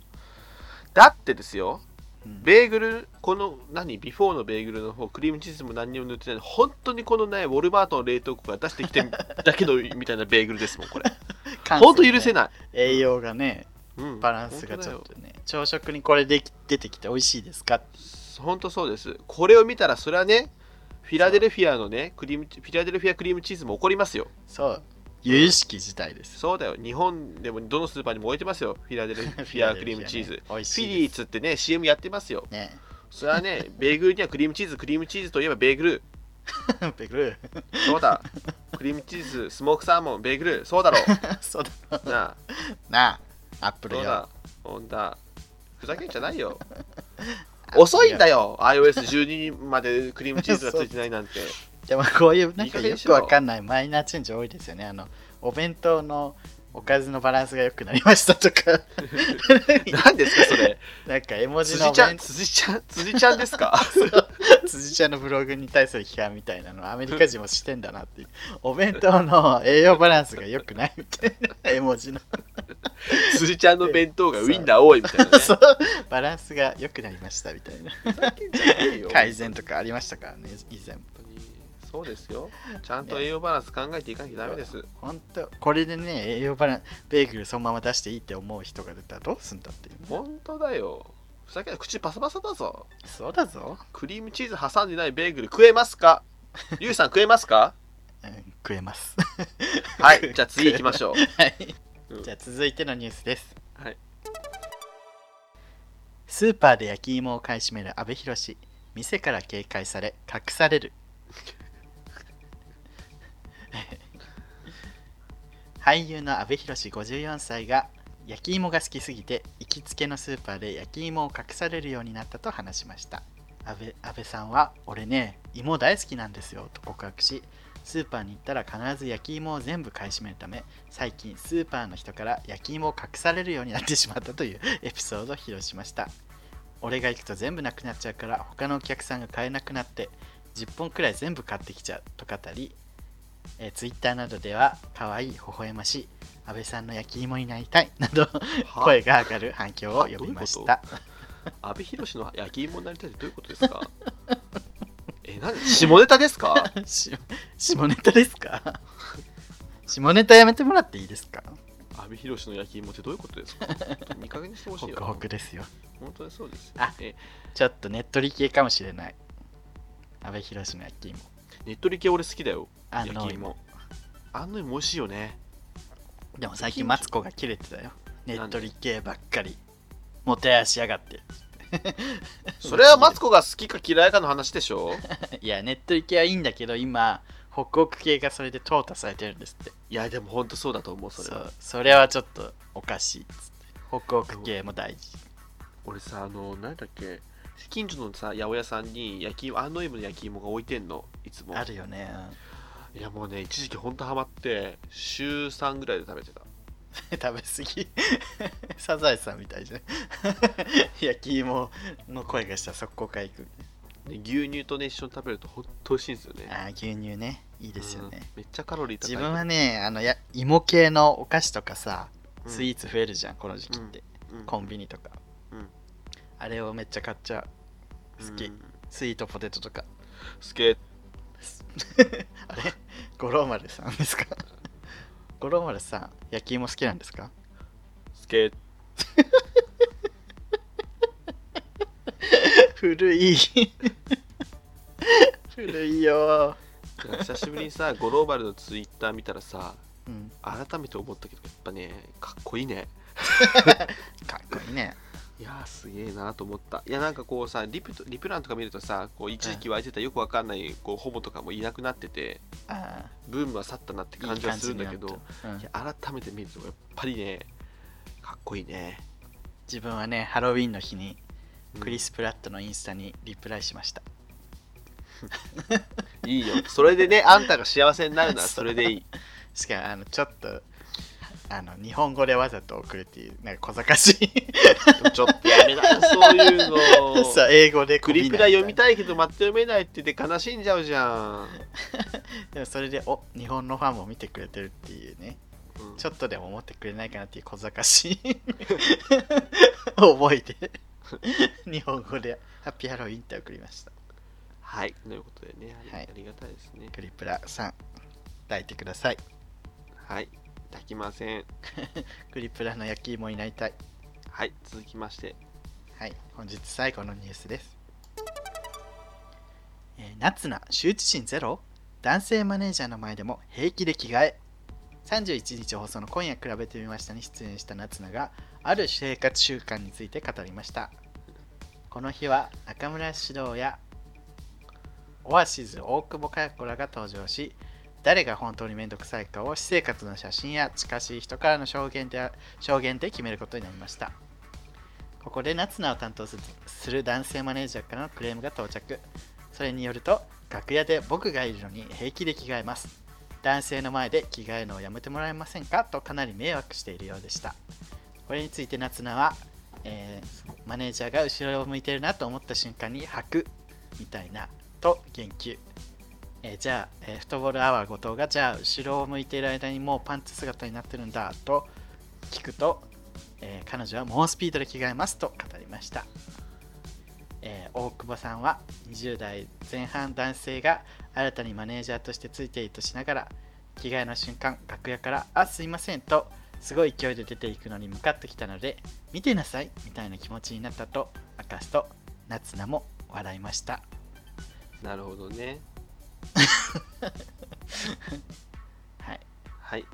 だってですようん。ベーグルこの何ビフォーのベーグルの方クリームチーズも何にも塗ってない本当にこのねウォルマートの冷凍庫が出してきて だけどみたいなベーグルですもんこれ。本当許せない、栄養がねうん、バランスがちょっとね朝食にこれでき出てきて美味しいですか？本当そうです。これを見たらそれはねフィラデルフィアのねクリームフィラデルフィアクリームチーズも怒りますよ。そう。由々しき事態です。そうだよ。日本でもどのスーパーにも置いてますよ。フィラデルフィアクリームチーズ。美味しフィリーツってね CM やってますよ。ね。それはね ベーグルにはクリームチーズクリームチーズといえばベーグル。ベーグル。そうだ。クリームチーズスモークサーモンベーグル。そうだろそうだう。なあ。なあ。アップルよ。そうだ。ほんだ。ふざけんじゃないよ遅いんだよ。iOS12 までクリームチーズがついてないなんて。でもこういうなんかよくわかんないマイナーチェンジ多いですよね。あのお弁当のおかずのバランスが良くなりましたとか。何ですかそれ？なんか絵文字の辻ちゃん辻ちゃん辻ちゃんですか？辻ちゃんのブログに対する批判みたいなのアメリカ人もしてんだなっていう。お弁当の栄養バランスが良くないみたいな絵文字の。辻ちゃんの弁当がウインナー多いみたいなね。そう。バランスが良くなりましたみたいな。改善とかありましたからね以前そうですよ。ちゃんと栄養バランス考えていかなきゃダメです。本当これでね栄養バランベーグルそのまま出していいって思う人が出たらどうすんだっていうね。本当だよ。ふざけんな口パサパサだぞ。そうだぞ、クリームチーズ挟んでないベーグル食えますか？リュウさん食えますか？うん、食えます。はいじゃあ次行きましょう。はい。うん。じゃあ続いてのニュースです。はい。スーパーで焼き芋を買い占める阿部寛。店から警戒され隠される俳優の阿部寛54歳が焼き芋が好きすぎて行きつけのスーパーで焼き芋を隠されるようになったと話しました。阿部阿部さんは「俺ね芋大好きなんですよ」と告白しスーパーに行ったら必ず焼き芋を全部買い占めるため最近スーパーの人から焼き芋を隠されるようになってしまったというエピソードを披露しました。俺が行くと全部なくなっちゃうから他のお客さんが買えなくなって10本くらい全部買ってきちゃうと語り、えー、ツイッターなどでは可愛い微笑ましい安倍さんの焼き芋になりたい など声が上がる反響を呼びました。阿部寛の焼き芋になりたいってどういうことですか？え何？下ネタですか？し下ネタですか？下ネタやめてもらっていいですか？阿部寛の焼き芋ってどういうことですか？見かけにしてほしいよ。ホクホクですよ。本当にそうですよ。あえ。ちょっとねっとり系かもしれない。安倍寛の焼き芋ねっとり系俺好きだよ。あの焼き芋。あんの芋美味しいよね。でも最近マツコが切れてたよ。ねっとり系ばっかり。もてあしやがって。それはマツコが好きか嫌いかの話でしょ？いや、ネットリ系はいいんだけど、今、ホクホク系がそれで淘汰されてるんですって。いやでも本当そうだと思うそれは。そう、それはちょっとおかしいっつって。ホクホク系も大事。俺さあの何だっけ？近所のさ八百屋さんに焼き芋安納芋の焼き芋が置いてんのいつもあるよね。いやもうね一時期ほんとハマって週3ぐらいで食べてた 食べ過ぎ。サザエさんみたいじゃん。焼き芋の声がしたら速攻から行く。ね牛乳とね一緒に食べるとほんと美味しいんですよねああ、牛乳ね。いいですよね。うんめっちゃカロリー高い自分はね、あのや芋系のお菓子とかさ、うんスイーツ増えるじゃん、この時期って。うんコンビニとか。うんあれをめっちゃ買っちゃう。好き。うんスイートポテトとか。スケ あれ？五郎丸さんですか？五郎丸さん、焼き芋好きなんですか？スケ 古い。古いよ。久しぶりにさグローバルのツイッター見たらさうん、改めて思ったけどやっぱねかっこいいねかっこいいね。いやーすげえなと思った。いやなんかこうさリプとリプランとか見るとさこう一時期湧いてたよくわかんないこうホモとかもいなくなっててあブームは去ったなってあ感じはするんだけどいい感じになったう。ん。いや改めて見るとやっぱりねかっこいいね、自分はねハロウィンの日にうん。クリス・プラットのインスタにリプライしました、いいよ。それでねあんたが幸せになるならそれでいい。しかもあのちょっとあの日本語でわざと送るっていうなんか小賢しい。ちょっとやめなそういうの。そう英語でクリプラ読みいたいけど全く読めないって言って悲しんじゃうじゃん、でもそれでお日本のファンも見てくれてるっていうね。うん。ちょっとでも思ってくれないかなっていう小賢しい。思いで。日本語でハッピーハロウィンって送りました。はい。ということでねあり,、はい。ありがたいですね。クリプラさん抱いてください。はい抱きません。クリプラの焼き芋になりたい。はい続きまして。はい本日最後のニュースです、えー夏菜羞恥心ゼロ？男性マネージャーの前でも平気で着替え。31日放送の「今夜比べてみました」に出演した夏菜がある生活習慣について語りました。この日は中村獅童やオアシズ大久保佳代子らが登場し誰が本当に面倒くさいかを私生活の写真や近しい人からの証言で証言で決めることになりました。ここで夏菜を担当する男性マネージャーからのクレームが到着。それによると楽屋で僕がいるのに平気で着替えます。男性の前で着替えるのをやめてもらえませんか？とかなり迷惑しているようでした。これについて夏菜は、えーマネージャーが後ろを向いているなと思った瞬間に履くみたいなと言及。えーじゃあ、えーフットボールアワー後藤がじゃあ後ろを向いている間にもうパンツ姿になってるんだと聞くと、えー彼女は猛スピードで着替えますと語りました、え大久保さんは20代前半男性が新たにマネージャーとしてついているとしながら着替えの瞬間楽屋から「あすいません」とすごい勢いで出ていくのに向かってきたので見てなさいみたいな気持ちになったと明かすと夏菜も笑いました。なるほどね。はい。はい。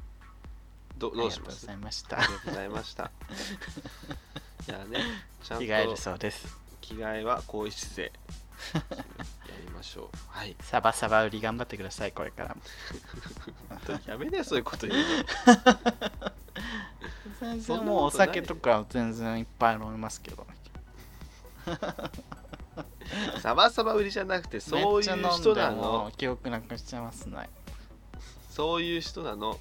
どありがとうごどうします？ざいました。ありがとうございました。いやねちゃんと着替えるそうです。着替えは更衣室でやりましょう。はい。サバサバ売り頑張ってくださいこれからも。やめねそういうこと言う 全そんなことない然もうお酒とか全然いっぱい飲みますけど。の サバサバ売りじゃなくてそういう人なの？う記憶なくしちゃいますね。そういう人なの？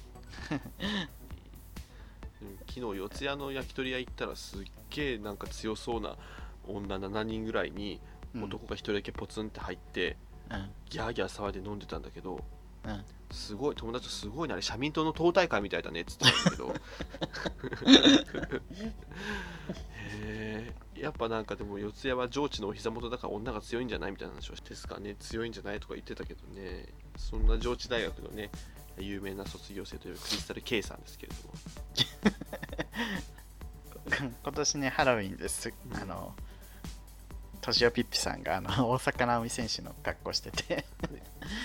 うん昨日四谷の焼き鳥屋行ったらすっげえなんか強そうな女7人ぐらいにうん。男が1人だけポツンって入って、うん。ギャーギャー騒いで飲んでたんだけどうんすごい友達とすごいなあれ社民党の党大会みたいだねっつってたけど。へえやっぱなんかでも四谷は上智のお膝元だから女が強いんじゃないみたいな話をですかね強いんじゃないとか言ってたけどね。そんな上智大学のね有名な卒業生というクリスタル K さんですけれども。今年ねハロウィンです。あのとしおピッピさんがあの 大坂なおみ選手の格好してて。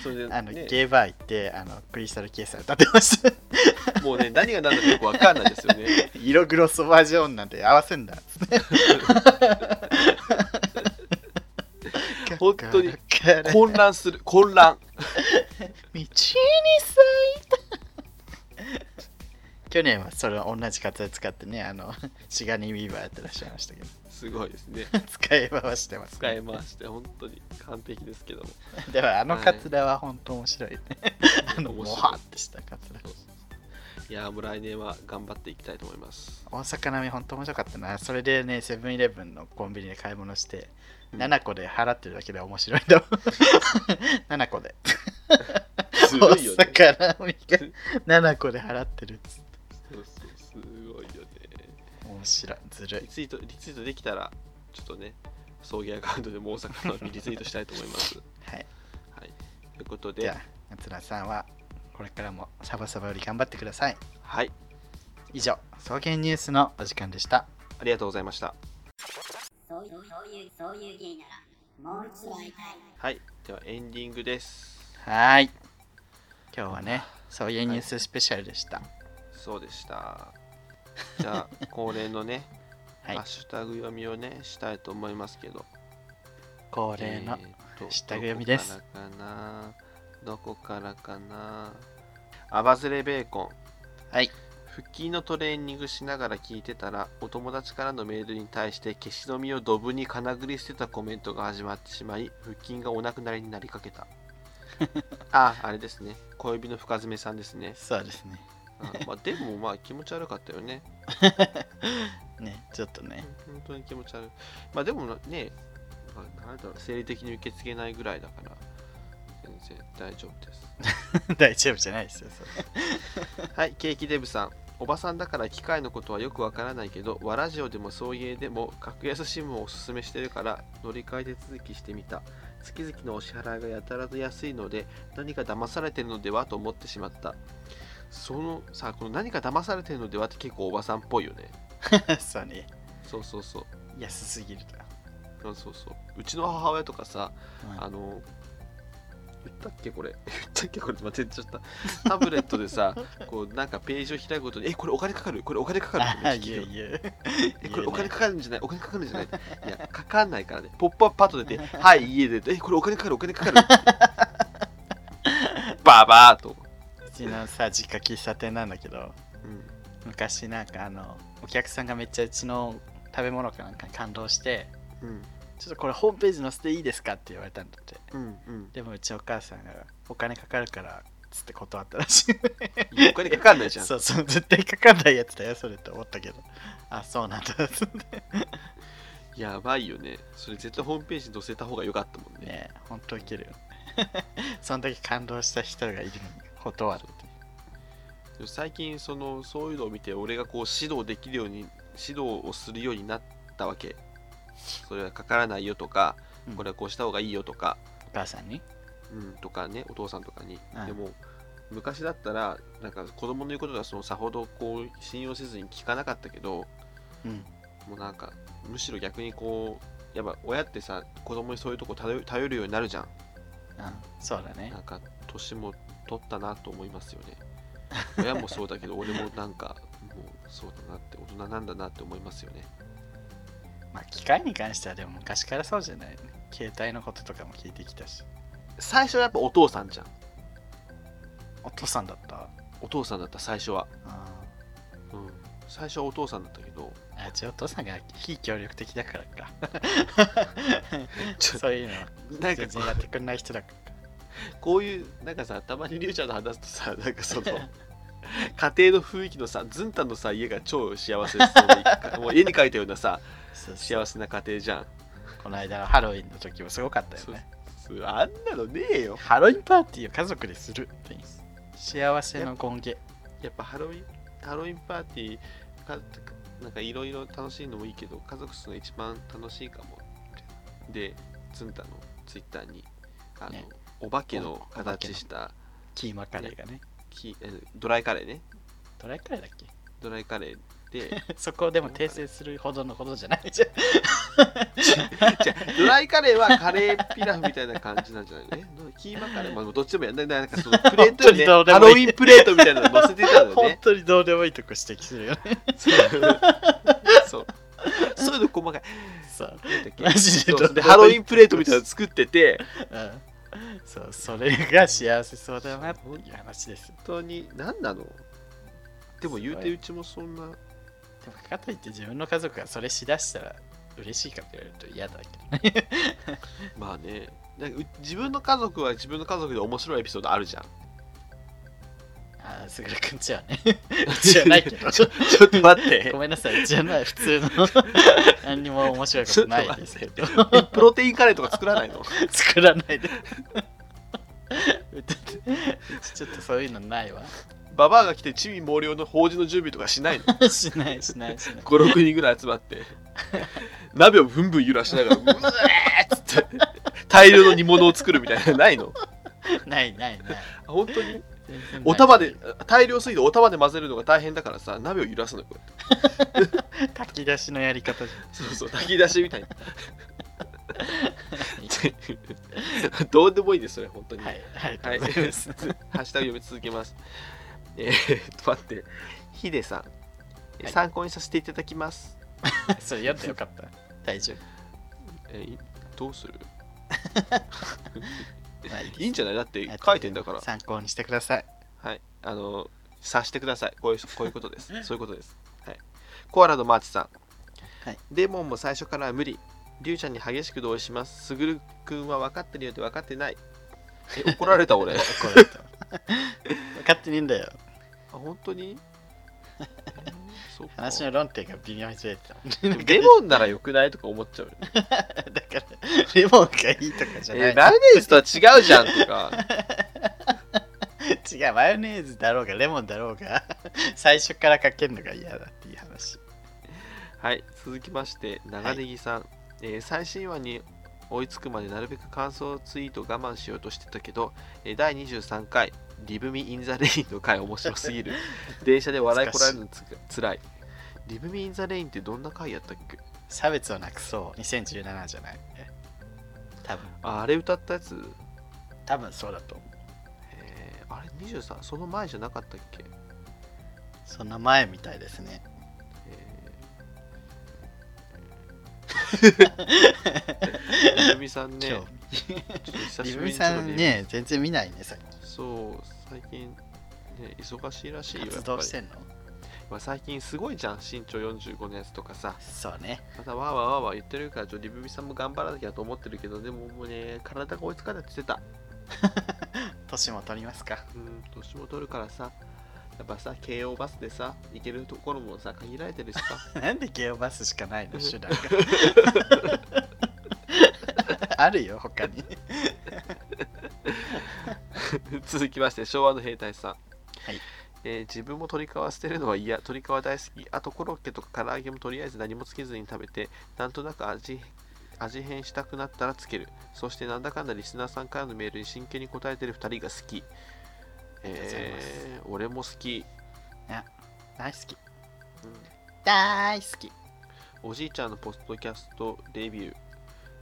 それで、あのね、ゲーバー行ってあのクリスタルケース歌ってました。もうね何が何だかよくわかんないですよね。色黒ソバージョンなんで合わせんだ。っつって本当に混乱する混乱。に咲いた去年はそれ同じ形使ってねあの シガニー・ウィーバーやってらっしゃいましたけど。すごいですね。使い回してます、使い回して本当に完璧ですけども。でもあのカツラは本当面白いね、あのもはってしたカツラ。いやーもう来年は頑張っていきたいと思います。大阪なみ本当面白かったな。それでねセブンイレブンのコンビニで買い物して、うん。7個で払ってるだけで面白いんだもん7個で。すごいよね。大阪なみが7個で払ってるっつって白いずるい。リツイートリツイートできたらちょっとね送迎アカウントでも大阪のリツイートしたいと思います。はい。はい。ということで。じゃあ夏菜さんはこれからもサバサバより頑張ってください。はい。以上草原ニュースのお時間でした。ありがとうございました。そういうそういうそういう芸ならもう一度会いたい。はい。ではエンディングです。はーい。今日はねそういうニューススペシャルでした。そうでしたじゃあ恒例のねはい。ハッシュタグ読みをねしたいと思いますけど。恒例のえーとハッシュタグ読みです。どこからかな？どこからかな？アバズレベーコン。はい。腹筋のトレーニングしながら聞いてたらお友達からのメールに対して消し飲みをドブに金繰り捨てたコメントが始まってしまい腹筋がお亡くなりになりかけた。ああれですね。小指の深爪さんですね。そうですね。あまあでもまあ気持ち悪かったよね ねちょっとね本当に気持ち悪いまあでもねまあなんだろう生理的に受け付けないぐらいだから全然大丈夫です 大丈夫じゃないですよそれ はい、ケーキデブさん。おばさんだから機械のことはよくわからないけど、和ラジオでも送迎でも格安 SIM をおすすめしてるから乗り換え手続きしてみた。月々のお支払いがやたらと安いので何か騙されてるのではと思ってしまった。そのさ、この何か騙されてるのではって結構おばさんっぽいよね。そうね。そうそうそう。安すぎると。そうそうそう。うちの母親とかさ、うん。あの、言ったっけこれ？言ったっけこれ？間違えちゃった。タブレットでさ、こうなんかページを開くごとに、え、これお金かかる？これお金かかる？って聞いやいやえ、これお金かかるんじゃない？お金かかるんじゃない？いや、かかんないからね。ポップアップパッド出て、はい、家で、え、これお金かかる？お金かかる？ババーと。うちのさ実家喫茶店なんだけどうん。昔なんかあのお客さんがめっちゃうちの食べ物かなんかに感動してうん。ちょっとこれホームページ載せていいですかって言われたんだってうん。うんでもうちお母さんがお金かかるからつって断ったらしいお金かかんないじゃん。そうそう絶対かかんないやつだよそれと思ったけどあそうなんだつってやばいよね。それ絶対ホームページに載せた方が良かったもんね。ねえほんとウケるよ その時感動した人がいるのに断る最近そのそういうのを見て俺がこう指導できるように指導をするようになったわけ。それはかからないよとかうん。これはこうした方がいいよとか、お母さんに？うん、とかねお父さんとかに、うん。でも昔だったらなんか子供の言うことはそのさほどこう信用せずに聞かなかったけどうん。もうなんかむしろ逆にこうやっぱ親ってさ子供にそういうとこ頼頼るようになるじゃん。うん。そうだね。なんか年も取ったなと思いますよね。親もそうだけど俺もなんかもうそうだなって大人なんだなって思いますよね。まあ機械に関してはでも昔からそうじゃない携帯のこととかも聞いてきたし。最初はやっぱお父さんじゃん。お父さんだった？お父さんだった最初は。あうん。最初はお父さんだったけど。あじゃあお父さんが非協力的だからかそういうのなんか全然やってくれない人だからこういうなんかさたまにりゅうちゃんと話すとさなんかその 家庭の雰囲気のさずんたんのさ家が超幸せそうでもう絵に描いたようなさ幸せな家庭じゃん。この間のハロウィンの時もすごかったよね。あんなのねえよ。ハロウィンパーティーを家族でするっていう。幸せの権限やっぱハロウィンハロウィンパーティーかなんかいろいろ楽しいのもいいけど家族するのが一番楽しいかもでずんたのツイッターにあの、ねお化けの形したキーマカレーがね。きえドライカレーね。どれくらいだっけ？ドライカレーで。そこをでも訂正するほどのことじゃないじゃん。ドライカレーはカレーピラフみたいな感じなんじゃないの？ねキーマカレー、まあ、どっちでもやんないな。んかそのプレートにどうでハロウィンプレートみたいなの乗せてたの本ね当にどうでもいいとこ指摘するよね。そう。そういうの細かい。そう。マジでハロウィンプレートみたいなの作っててうんそうそれが幸せそうだなっていう話です本当に何なの？でも言うてうちもそんな。でもかといって自分の家族がそれしだしたら嬉しいかって言われると嫌だけどね。まあね。なんかう自分の家族は自分の家族で面白いエピソードあるじゃん。ああすぐるくんちはね。うちはないけど。ちょちょっと待って。ごめんなさい。うちはない普通の。何にも面白いことないですけど。えプロテインカレーとか作らないの？作らないでちょっとそういうのないわ。ババアが来て地味毛量の法事の準備とかしないの？しないしないしない。56人ぐらい集まって。鍋をブンブン揺らしながらうわーっつって。大量の煮物を作るみたいなのないの？ないないない。あ本当に？全然ない。お玉で大量すぎてお玉で混ぜるのが大変だからさ鍋を揺らすのよこうやって。炊き出しのやり方じそうそう炊き出しみたいな どうでもいいですそれ本当に。はいはい、とうござい ハッシュタグ読み続けます。えー、っと、待って、ヒデさん、えはい。参考にさせていただきます。それ読んでよかった。大丈夫。えいどうする？まあいいんじゃない？だって書いてんだから。参考にしてください。はい。あの察してください。こういうこういうことです。そういうことです。はい。コアラのマーチさん。はい。デモンも最初からは無理リュウちゃんに激しく同意します。すぐるくんは分かってるよって分かってない。え怒られた俺。あ 怒られた。分かってねえんだよ。本当に？えーそうか。話の論点が微妙にずれてた。でもレモンなら良くないとか思っちゃうよ。ね だからレモンがいいとかじゃない、えーマヨネーズとは違うじゃんとか。違うマヨネーズだろうがレモンだろうが最初からかけるのが嫌だっていう話。はい、続きまして、長ネギさん、えー最新話に追いつくまでなるべく感想ツイート我慢しようとしてたけど、えー第23回、 Leave Me in the Rain の回面白すぎる。電車で笑いこらえるのつらい。 Leave Me in the Rain ってどんな回やったっけ？差別をなくそう。2017じゃない？多分。ああれ歌ったやつ？多分そうだと思う。えー。あれ23その前じゃなかったっけ？その前みたいですねリブミさんね、今ちょっと久日リブしぶりにミさんね全然見ないねさそう、最近、ね、忙しいらしいよ。活動してんの？まあ、最近すごいじゃん、身長45のやつとかさ。そうねまたわーわーわーわー言ってるから、ちょリブミさんも頑張らなきゃと思ってるけど、でももうね、体が追いつかないって言ってた。年も取りますかうん、年も取るからさ。やっぱさ、京王バスでさ、行けるところもさ、限られてるしさ。なんでゲオバスしかないの？手段が あるよ他に 続きまして、昭和の兵隊さん。はいえー自分も鶏皮捨てるのは嫌、鶏皮大好き。あとコロッケとか唐揚げもとりあえず何もつけずに食べて、なんとなく味味変したくなったらつける。そしてなんだかんだリスナーさんからのメールに真剣に答えてる2人が好き。えー俺も好き、大好き。うん。大好き。おじいちゃんのポストキャストレビュー。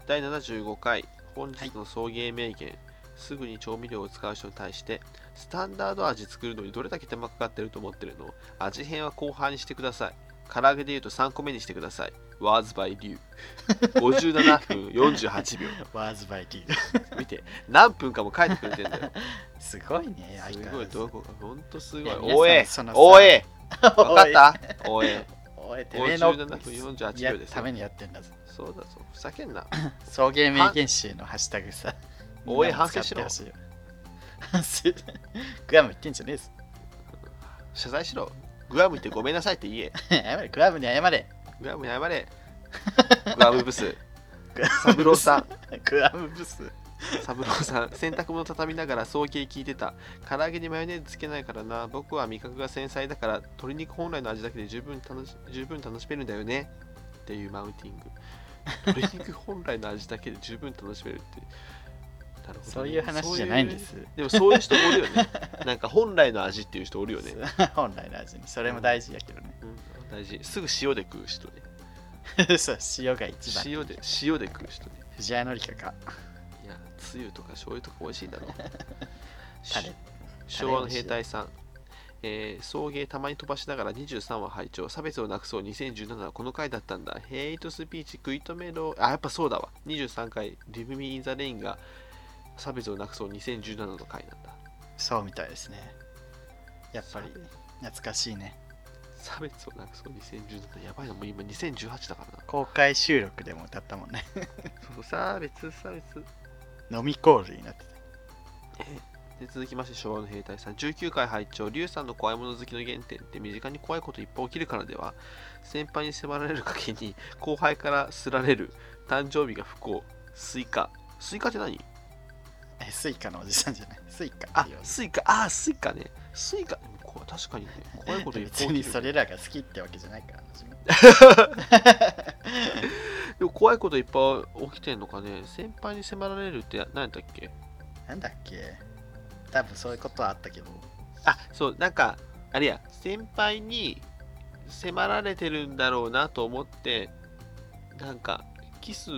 第75回。本日の送迎名言、すぐに調味料を使う人に対してスタンダード味作るのにどれだけ手間かかってると思ってるの？味変は後半にしてください。唐揚げで言うと3個目にしてくださいワーズバイリュウ57分48秒ワーズバイリー見て何分かも書いてくれてんだよ。すごいねすごいどこかほんとすごい。おえそのさおえ 分かった？おえ。おいてめえの57分48秒ですよ。ためにやってんだぞ。そうだぞ。ふざけんな。送迎名言集のハッシュタグさ。おいみんなも使って反省しろグアム言ってんじゃねえぞ。謝罪しろ。グアムってごめんなさいって言え。謝れグアムに謝れグアムに謝れ。グアムブス。サブローさん。グアムブス。サブローさん。洗濯物畳みながら送迎聞いてた。唐揚げにマヨネーズつけないからな。僕は味覚が繊細だから鶏肉本来の味だけで十分楽し十分楽しめるんだよね。っていうマウンティング。鶏肉本来の味だけで十分楽しめるってなるほどね。そういう話じゃないんです。でもそういう人おるよね。なんか本来の味っていう人おるよね、本来の味に。それも大事やけどね。うん、大事。すぐ塩で食う人ねそう塩が一番。塩で塩で食う人ね藤原紀香か。いやつゆとか醤油とか美味しいんだろう。タレ。昭和の兵隊さん。えー送迎たまに飛ばしながら23話拝聴。差別をなくそう。2017はこの回だったんだ。ヘイトスピーチ食い止めろ。あやっぱそうだわ。23回 Leave Me in the Rain が差別をなくそう。2017の回なんだ。そうみたいですね。やっぱり懐かしいね差別をなくそう2017やばいなもう今2018だからな。公開収録でも歌ったもんね。そう差別差別。飲みコールになってで続きまして昭和の兵隊さん。19回拝聴。リュウさんの怖いもの好きの原点って身近に怖いこといっぱい起きるからでは先輩に迫られる陰に後輩からすられる誕生日が不幸。スイカ。スイカって何？たえスイカのおじさんじゃない。スイカあスイカ。あスイカね。スイカこう確かにね怖いこといっぱい起きる別にそれらが好きってわけじゃないから でも怖いこといっぱい起きてんのかね。先輩に迫られるって何だっけ？なんだっけ？多分そういうことはあったけど。あそうなんかあれや。先輩に迫られてるんだろうなと思ってなんかキス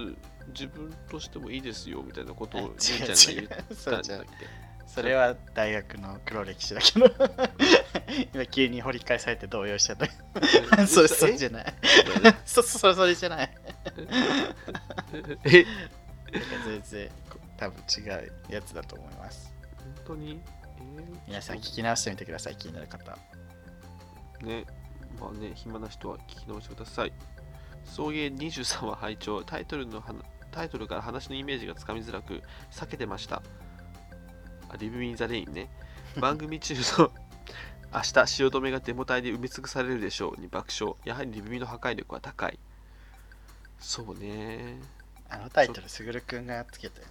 自分としてもいいですよみたいなことを違う姉ちゃんが言ったんじゃだっけそれは大学の黒歴史だけど。今急に掘り返されて動揺しちゃった。それそれじゃない。そそれそれじゃない。え？全然こ多分違うやつだと思います。本当に、え？ー皆さん聞き直してみてください気になる方。ね、まあね、暇な人は聞き直してください。送迎23は拝聴。タイトルの話タイトルから話のイメージがつかみづらく避けてました。あリブミン・ザ・レインね。番組中の 明日汐留がデモ隊で埋め尽くされるでしょうに爆笑。やはりリブミの破壊力は高い。そうね。あのタイトルすぐるくんがつけたよ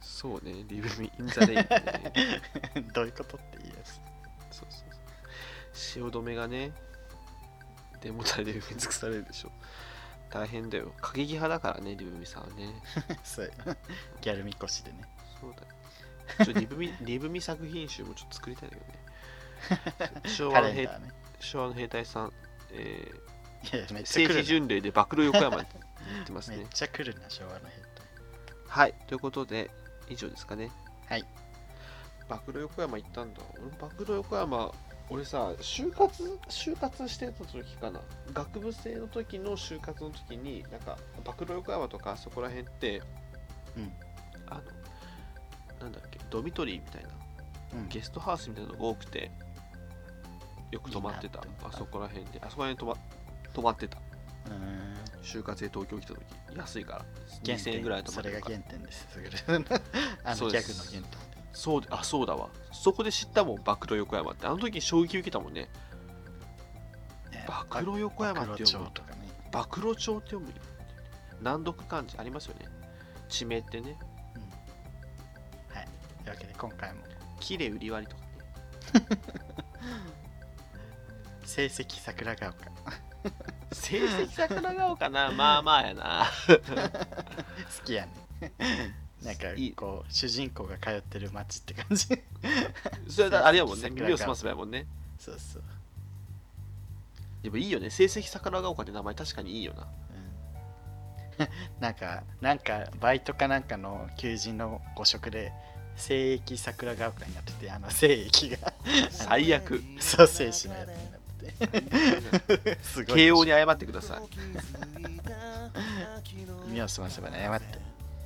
そうね。リブミン・ザ・レイン、ね。ね どういうことって言いやつそうそうそう。汐留がね、デモ隊で埋め尽くされるでしょ。大変だよ。過激派だからね、リブミさんはね。そうギャルみこしでね。ちょリブミリブミ作品集もちょっと作りたいんだけどね。昭カ和の兵ね昭和の兵隊さん、えー、政治巡礼で暴露横山に行ってますなめっね。ちゃ来るな昭和のヘッはい、ということで、以上ですかね。はい。暴露横山行ったんだ。俺、暴露横山、俺さ、就活、就活してた時かな。学部生の時の就活の時に、なんか、暴露横山とかそこら辺って、うんあの、なんだっけ、ドミトリーみたいな、ドうん。ゲストハウスみたいなのが多くて、よく泊まってた。あそこら辺で、あそこら辺泊ま泊まってた。就活で東京来た時、安いから。原2000円ぐらい点泊まれるから。それが原点です。あのギの原点。そうであそうだわ。そこで知ったもん暴露横山って。あの時衝撃受けたもんね。ね暴露横山って読む暴露町って読むよ。難読漢字ありますよね。地名ってね。はいというわけで今回も。綺麗売り割りとか。ね成績桜ヶ丘。成績桜ヶ丘な。まあまあやな。好きやね。なんかいい。こう主人公が通ってる街って感じ。それだ あれやもんね。耳を澄ませばやもんね。そうそう、でもいいよね。成績桜ヶ丘って名前確かにいいよな。うん、なんかなんかバイトかなんかの求人の誤植で聖域桜ヶ丘になっててあの聖域が。最悪。ソーセージのやつになって。て すごい慶応に謝ってください。耳を澄ませばね謝って。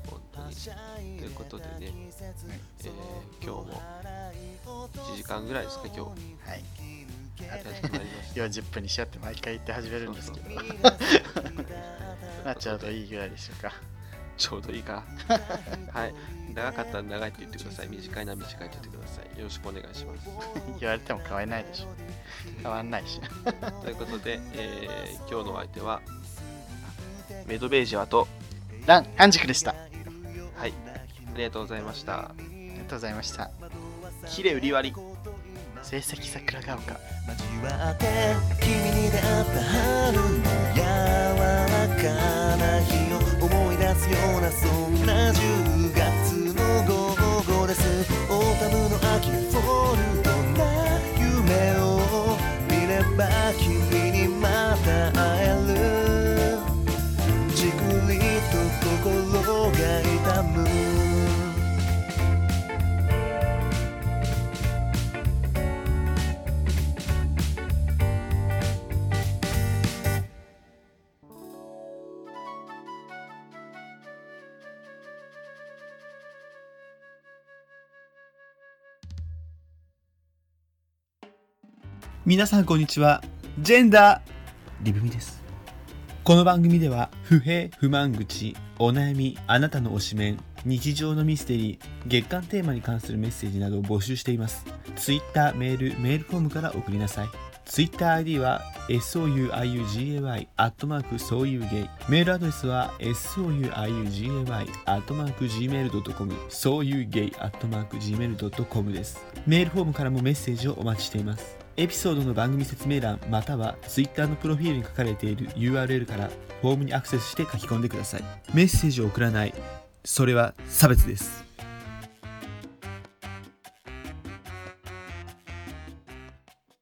本当に。ということでね、えー今日も1時間ぐらいですか今日。はい。やってまいりました。40分にしようって毎回言って始めるんですけど。まあちょうどいいぐらいでしょうかちょうどいいか。はい。長かったら長いって言ってください。短いなら短いって言ってください。よろしくお願いします。言われても変わらないでしょ変わんないし ということで、えー今日のお相手は、メドベージャーと、ラン半熟でしたあはい、ありがとうございました。りがとうございました綺麗売り割り。成績桜ヶ丘交わって君に出会った春の柔らかな日をすようなそんな10月の午後です。オータムの秋フォル皆さんこんにちは。ジェンダー。リブミです。この番組では不平不満口お悩みあなたの推しメン日常のミステリー月間テーマに関するメッセージなどを募集しています。Twitter メールメールフォームから送りなさい。TwitterID は souiugay アットマークそういうゲイ。メールアドレスは souiugay アットマーク gmail.com そういうゲイアットマーク gmail.com です。メールフォームからもメッセージをお待ちしていますエピソードの番組説明欄または Twitter のプロフィールに書かれている URL からフォームにアクセスして書き込んでください。メッセージを送らない。それは差別です。